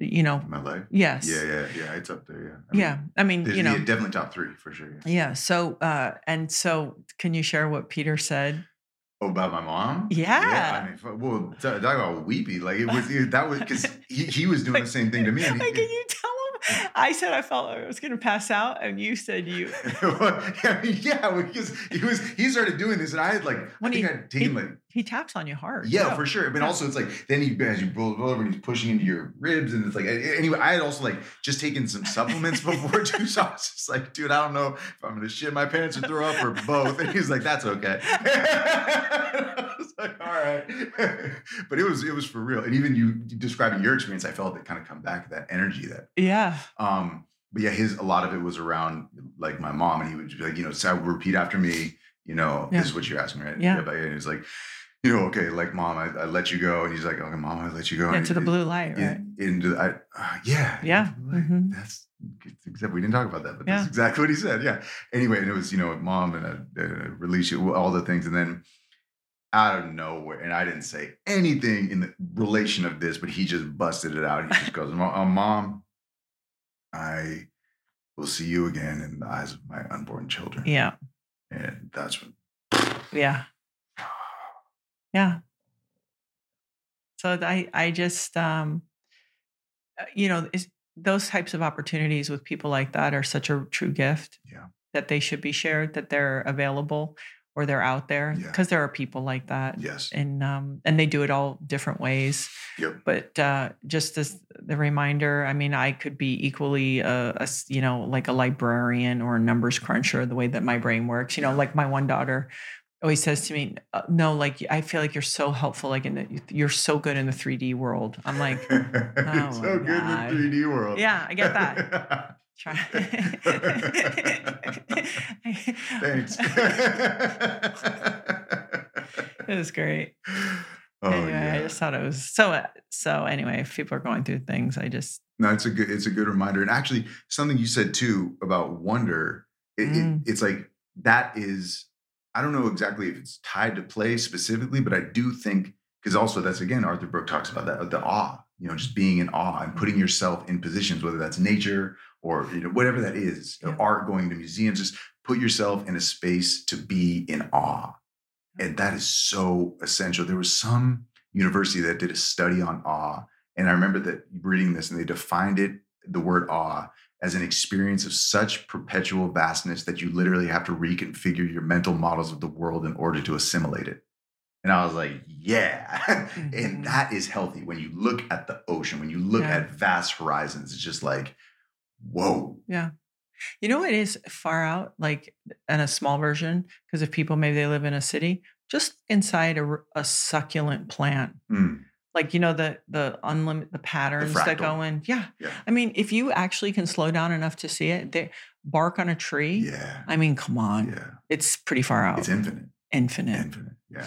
you know. Life. Yes. Yeah, yeah, yeah. It's up there. Yeah. I mean, yeah. I mean, you know. yeah, definitely top three for sure. Yeah. Yeah. So, uh, and so can you share what Peter said? Oh, about my mom? Yeah. yeah I mean, well, talk about weepy. Like it was it- that was because he, he was doing the same thing to me. and Like, can you tell him? I said I felt like I was going to pass out, and you said you. <laughs> <laughs> Mean, yeah, because he was he started doing this, and I had like When I think he- I'd taken he- like He taps on you hard. yeah too. for sure, but Yeah. also it's like then he as you roll over and he's pushing into your ribs, and it's like anyway. I had also like just taken some supplements before too, <laughs> so I was just like, dude, I don't know if I'm gonna shit my pants or throw up or both, and he's like, that's okay. <laughs> I was like, all right, <laughs> but it was it was for real, and even you describing your experience, I felt it kind of come back that energy that Yeah. um, but yeah, his a lot of it was around like my mom, and he would be like, you know, so repeat after me. You know, Yeah. this is what you're asking, right? Yeah. But and he's like, you know, okay, like mom, I, I let you go, and he's like, okay, mom, I let you go. into the blue light, right? into I, uh, yeah, Yeah. Mhm. That's except we didn't talk about that, but Yeah. that's exactly what he said. Yeah. Anyway, and it was you know mom and a, a release you all the things, and then out of nowhere, and I didn't say anything in the relation of this, but he just busted it out. He just goes, "Mom, uh, mom I will see you again in the eyes of my unborn children." Yeah. and that's when. Yeah. Yeah. So I I just um uh, you know those types of opportunities with people like that are such a true gift. Yeah. That they should be shared, that they're available or they're out there Yeah. because there are people like that. Yes. And um and they do it all different ways. Yep. But uh just as the reminder, I mean, I could be equally a, a, you know, like a librarian or a numbers cruncher the way that my brain works. You know, like my one daughter always says to me, uh, "No, like I feel like you're so helpful. Like in the, you're so good in the 3D world." I'm like, It's <laughs> so good God. in the 3D world. Yeah, I get that. <laughs> "Try." <laughs> Thanks. it was great. Oh, anyway, I just thought it was so. uh, So anyway, if people are going through things, I just No, it's a good it's a good reminder. And actually, something you said too about wonder, it, Mm. it, it's like that is I don't know exactly if it's tied to play specifically, but I do think because also that's again Arthur Brooks talks about that the awe, you know, just being in awe and putting mm-hmm. yourself in positions, whether that's nature or you know whatever that is, Yeah. art, going to museums, just put yourself in a space to be in awe, and that is so essential. There was some university that did a study on awe, and I remember that reading this, and they defined it the word awe as an experience of such perpetual vastness that you literally have to reconfigure your mental models of the world in order to assimilate it. And I was like, yeah. Mhm. <laughs> and that is healthy. When you look at the ocean, when you look Yeah. at vast horizons, it's just like, whoa. yeah. You know it is far out, like in a small version, because if people maybe they live in a city, just inside a succulent plant Mm, like you know the the unlimited the patterns that go in. Yeah. Yeah. I mean, if you actually can slow down enough to see it, they bark on a tree. Yeah. I mean, come on. Yeah. It's pretty far out. It's infinite. infinite. Infinite. Yeah.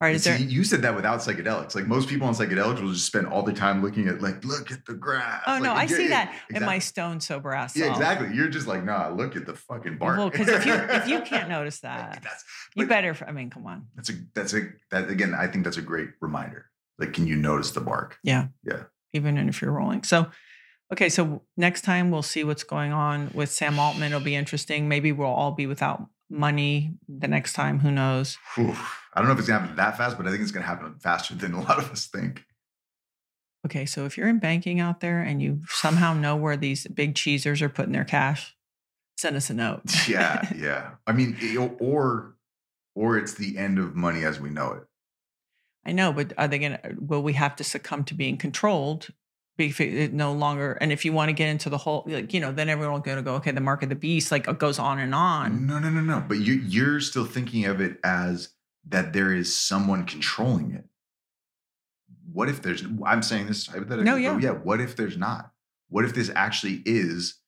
All right. Is there you said that without psychedelics. Like most people on psychedelics will just spend all the time looking at like, look at the grass. Oh no, Like, I it- see that in my stone sober ass. Yeah, exactly. You're just like, nah, look at the fucking bark. Well, because if you if you can't <laughs> notice that, that's you better. I mean, come on. that's a that's a that again, I think that's a great reminder. Like, can you notice the bark? Yeah. Yeah. Even if you're rolling. So, okay. So next time we'll see what's going on with Sam Altman. It'll be interesting. Maybe we'll all be without money the next time. Who knows? Whew. I don't know if it's gonna happen that fast, but I think it's gonna happen faster than a lot of us think. Okay. So if you're in banking out there and you somehow know where these big cheesers are putting their cash, send us a note. <laughs> Yeah, yeah. I mean, or or it's the end of money as we know it. I know, but are they going to, will we have to succumb to being controlled? If it uh, no longer, and if you want to get into the whole, like, you know, then everyone going to go, okay, the mark of the beast, like it goes on and on. No, no, no, no. But you you're still thinking of it as that there is someone controlling it. What if there's I'm saying this hypothetically. No, yeah. yeah. What if there's not? What if this actually is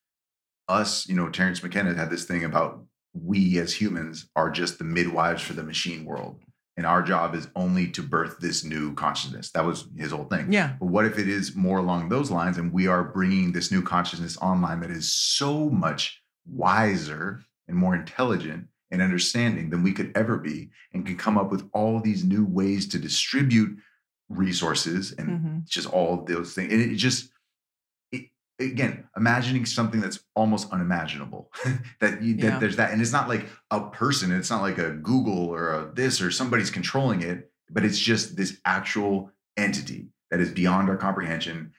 us? You know, Terence McKenna had this thing about we as humans are just the midwives for the machine world. And our job is only to birth this new consciousness. That was his whole thing. Yeah. But what if it is more along those lines and we are bringing this new consciousness online that is so much wiser and more intelligent and understanding than we could ever be and can come up with all these new ways to distribute resources and Mhm. just all those things. And it just, again, imagining something that's almost unimaginable <laughs> that, you, that Yeah. there's that. And it's not like a person, it's not like a Google or a this or somebody's controlling it, but it's just this actual entity that is beyond our comprehension,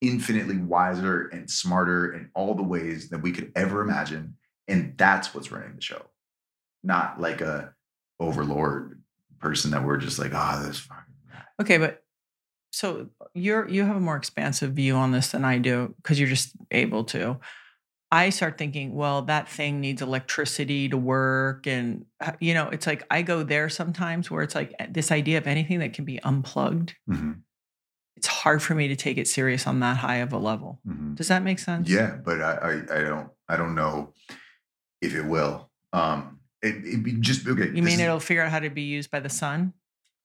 infinitely wiser and smarter in all the ways that we could ever imagine. And that's what's running the show, not like a overlord person that we're just like, ah, this fucking. Okay. But so you're, you have a more expansive view on this than I do because you're just able to. I start thinking, well, that thing needs electricity to work. And, uh, you know, it's like I go there sometimes where it's like eh, this idea of anything that can be unplugged. Mhm, It's hard for me to take it serious on that high of a level. mhm. Does that make sense? Yeah, but I, I I don't I don't know if it will. Um, it, it'd just okay. You mean is- it'll figure out how to be used by the sun?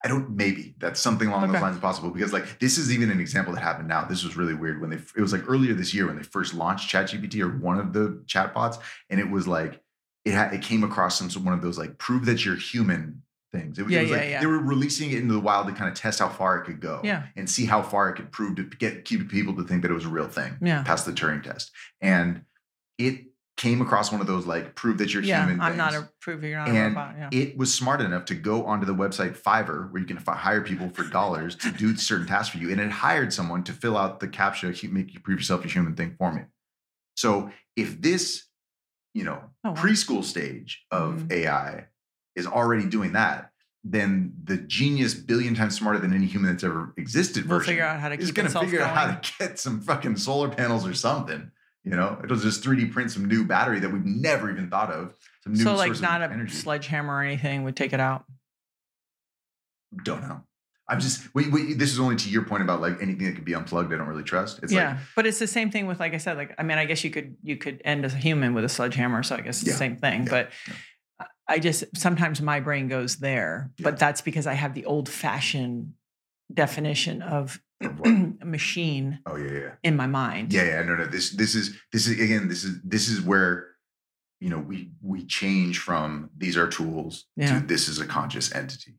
I don't maybe that's something along Okay. those lines possible because like this is even an example that happened now. This was really weird when they it was like earlier this year when they first launched ChatGPT or one of the chatbots, and it was like it had it came across some one of those like prove that you're human things. It, was- it Yeah, was yeah, like yeah. they were releasing it into the wild to kind of test how far it could go, Yeah. and see how far it could prove to get keep people to think that it was a real thing, Yeah. past the Turing test, and it came across one of those like prove that you're Yeah, human. I'm not a prove you're not a and robot. Yeah. it was smart enough to go onto the website Fiverr, where you can fi- hire people for dollars to do <laughs> certain tasks for you, and it hired someone to fill out the captcha, make you prove yourself a human thing for me. So if this, you know, Oh, wow. preschool stage of Mhm. AI is already doing that, then the genius, billion times smarter than any human that's ever existed we'll version figure out how to is going to figure going. out how to <laughs> get some fucking solar panels or something. You know, it'll just 3D print some new battery that we've never even thought of. Some new so like not a energy. sledgehammer or anything would take it out. Don't know. I'm just. This is only to your point about like anything that could be unplugged. I don't really trust. It's yeah, like but it's the same thing with like I said. Like I mean, I guess you could you could end as a human with a sledgehammer. So I guess it's Yeah, the same thing. yeah, but yeah. I- just sometimes my brain goes there. But that's because I have the old fashioned definition of Of what? a <clears throat> machine oh yeah, yeah, in my mind. yeah, yeah. No, no. This, this is, this is again. This is, this is where, you know, we we change from these are tools Yeah. to this is a conscious entity,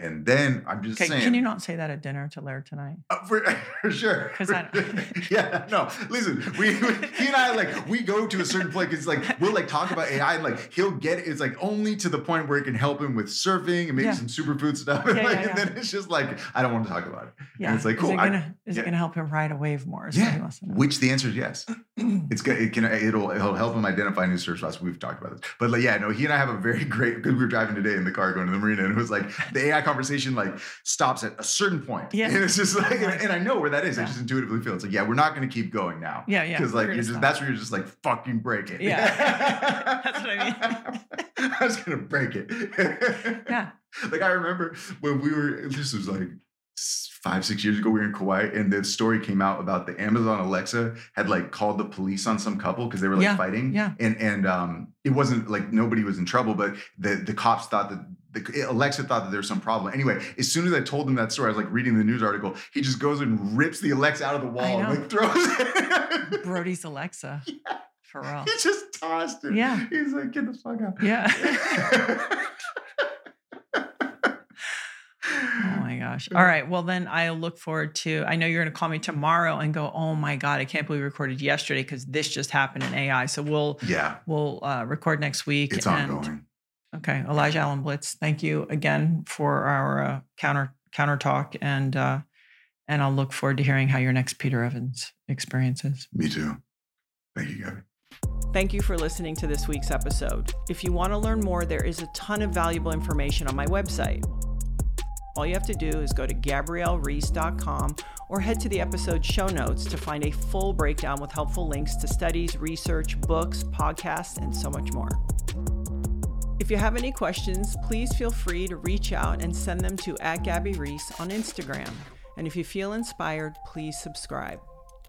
and then I'm just Okay, saying. can you not say that at dinner to Laird tonight? Uh, for, <laughs> for sure. 'Cause I don't- <laughs> yeah, no. Listen, we, we he and I like we go to a certain point. It's like we'll like talk about AI and like he'll get it. It's like only to the point where it can help him with surfing and maybe Yeah. some superfood stuff. And, Yeah, <laughs> like, yeah, and then it's just like I don't want to talk about it. Yeah, it's like, Is cool, it gonna is yeah. it gonna help him ride a wave more? Is Yeah. wants to know. Which the answer is yes. <clears throat> It's good. It can. It'll. It'll help him identify new surf spots. We've talked about this, but like, yeah, no. He and I have a very great because we were driving today in the car going to the marina, and it was like the AI conversation like stops at a certain point. Yeah. and <laughs> it's just like, and, I know where that is. I just intuitively feel it's like, yeah, we're not going to keep going now. Yeah, yeah, Because like, you're just, stop. that's where you're just like, fucking break it. Yeah. <laughs> That's what I mean. <laughs> I was gonna break it. Yeah. Like I remember when we were. This was like five six years ago we were in Kauai and the story came out about the Amazon Alexa had like called the police on some couple because they were like Yeah, fighting yeah. and and um it wasn't like nobody was in trouble but the the cops thought that the Alexa thought that there was some problem. Anyway, as soon as I told him that story, I was like reading the news article. He just goes and rips the Alexa out of the wall and like throws it. <laughs> Brody's Alexa. Yeah. For real. he just tossed it. Yeah. He's like, get the fuck out. Yeah. <laughs> <laughs> My gosh. All right. Well, then I look forward to. I know you're going to call me tomorrow and go, "Oh my god, I can't believe we recorded yesterday because this just happened in AI." So we'll yeah, we'll uh, record next week. it's and- ongoing. Okay, Elijah Allan-Blitz. Thank you again for our uh, counter counter talk, and uh, and I'll look forward to hearing how your next Peter Evans experience is. Me too. Thank you, Gabby. Thank you for listening to this week's episode. If you want to learn more, there is a ton of valuable information on my website. All you have to do is go to gabriellereece.com or head to the episode show notes to find a full breakdown with helpful links to studies, research, books, podcasts, and so much more. If you have any questions, please feel free to reach out and send them to at Gabby Reece on Instagram. And if you feel inspired, please subscribe.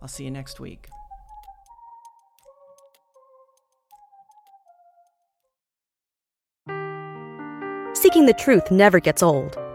I'll see you next week. Seeking the truth never gets old.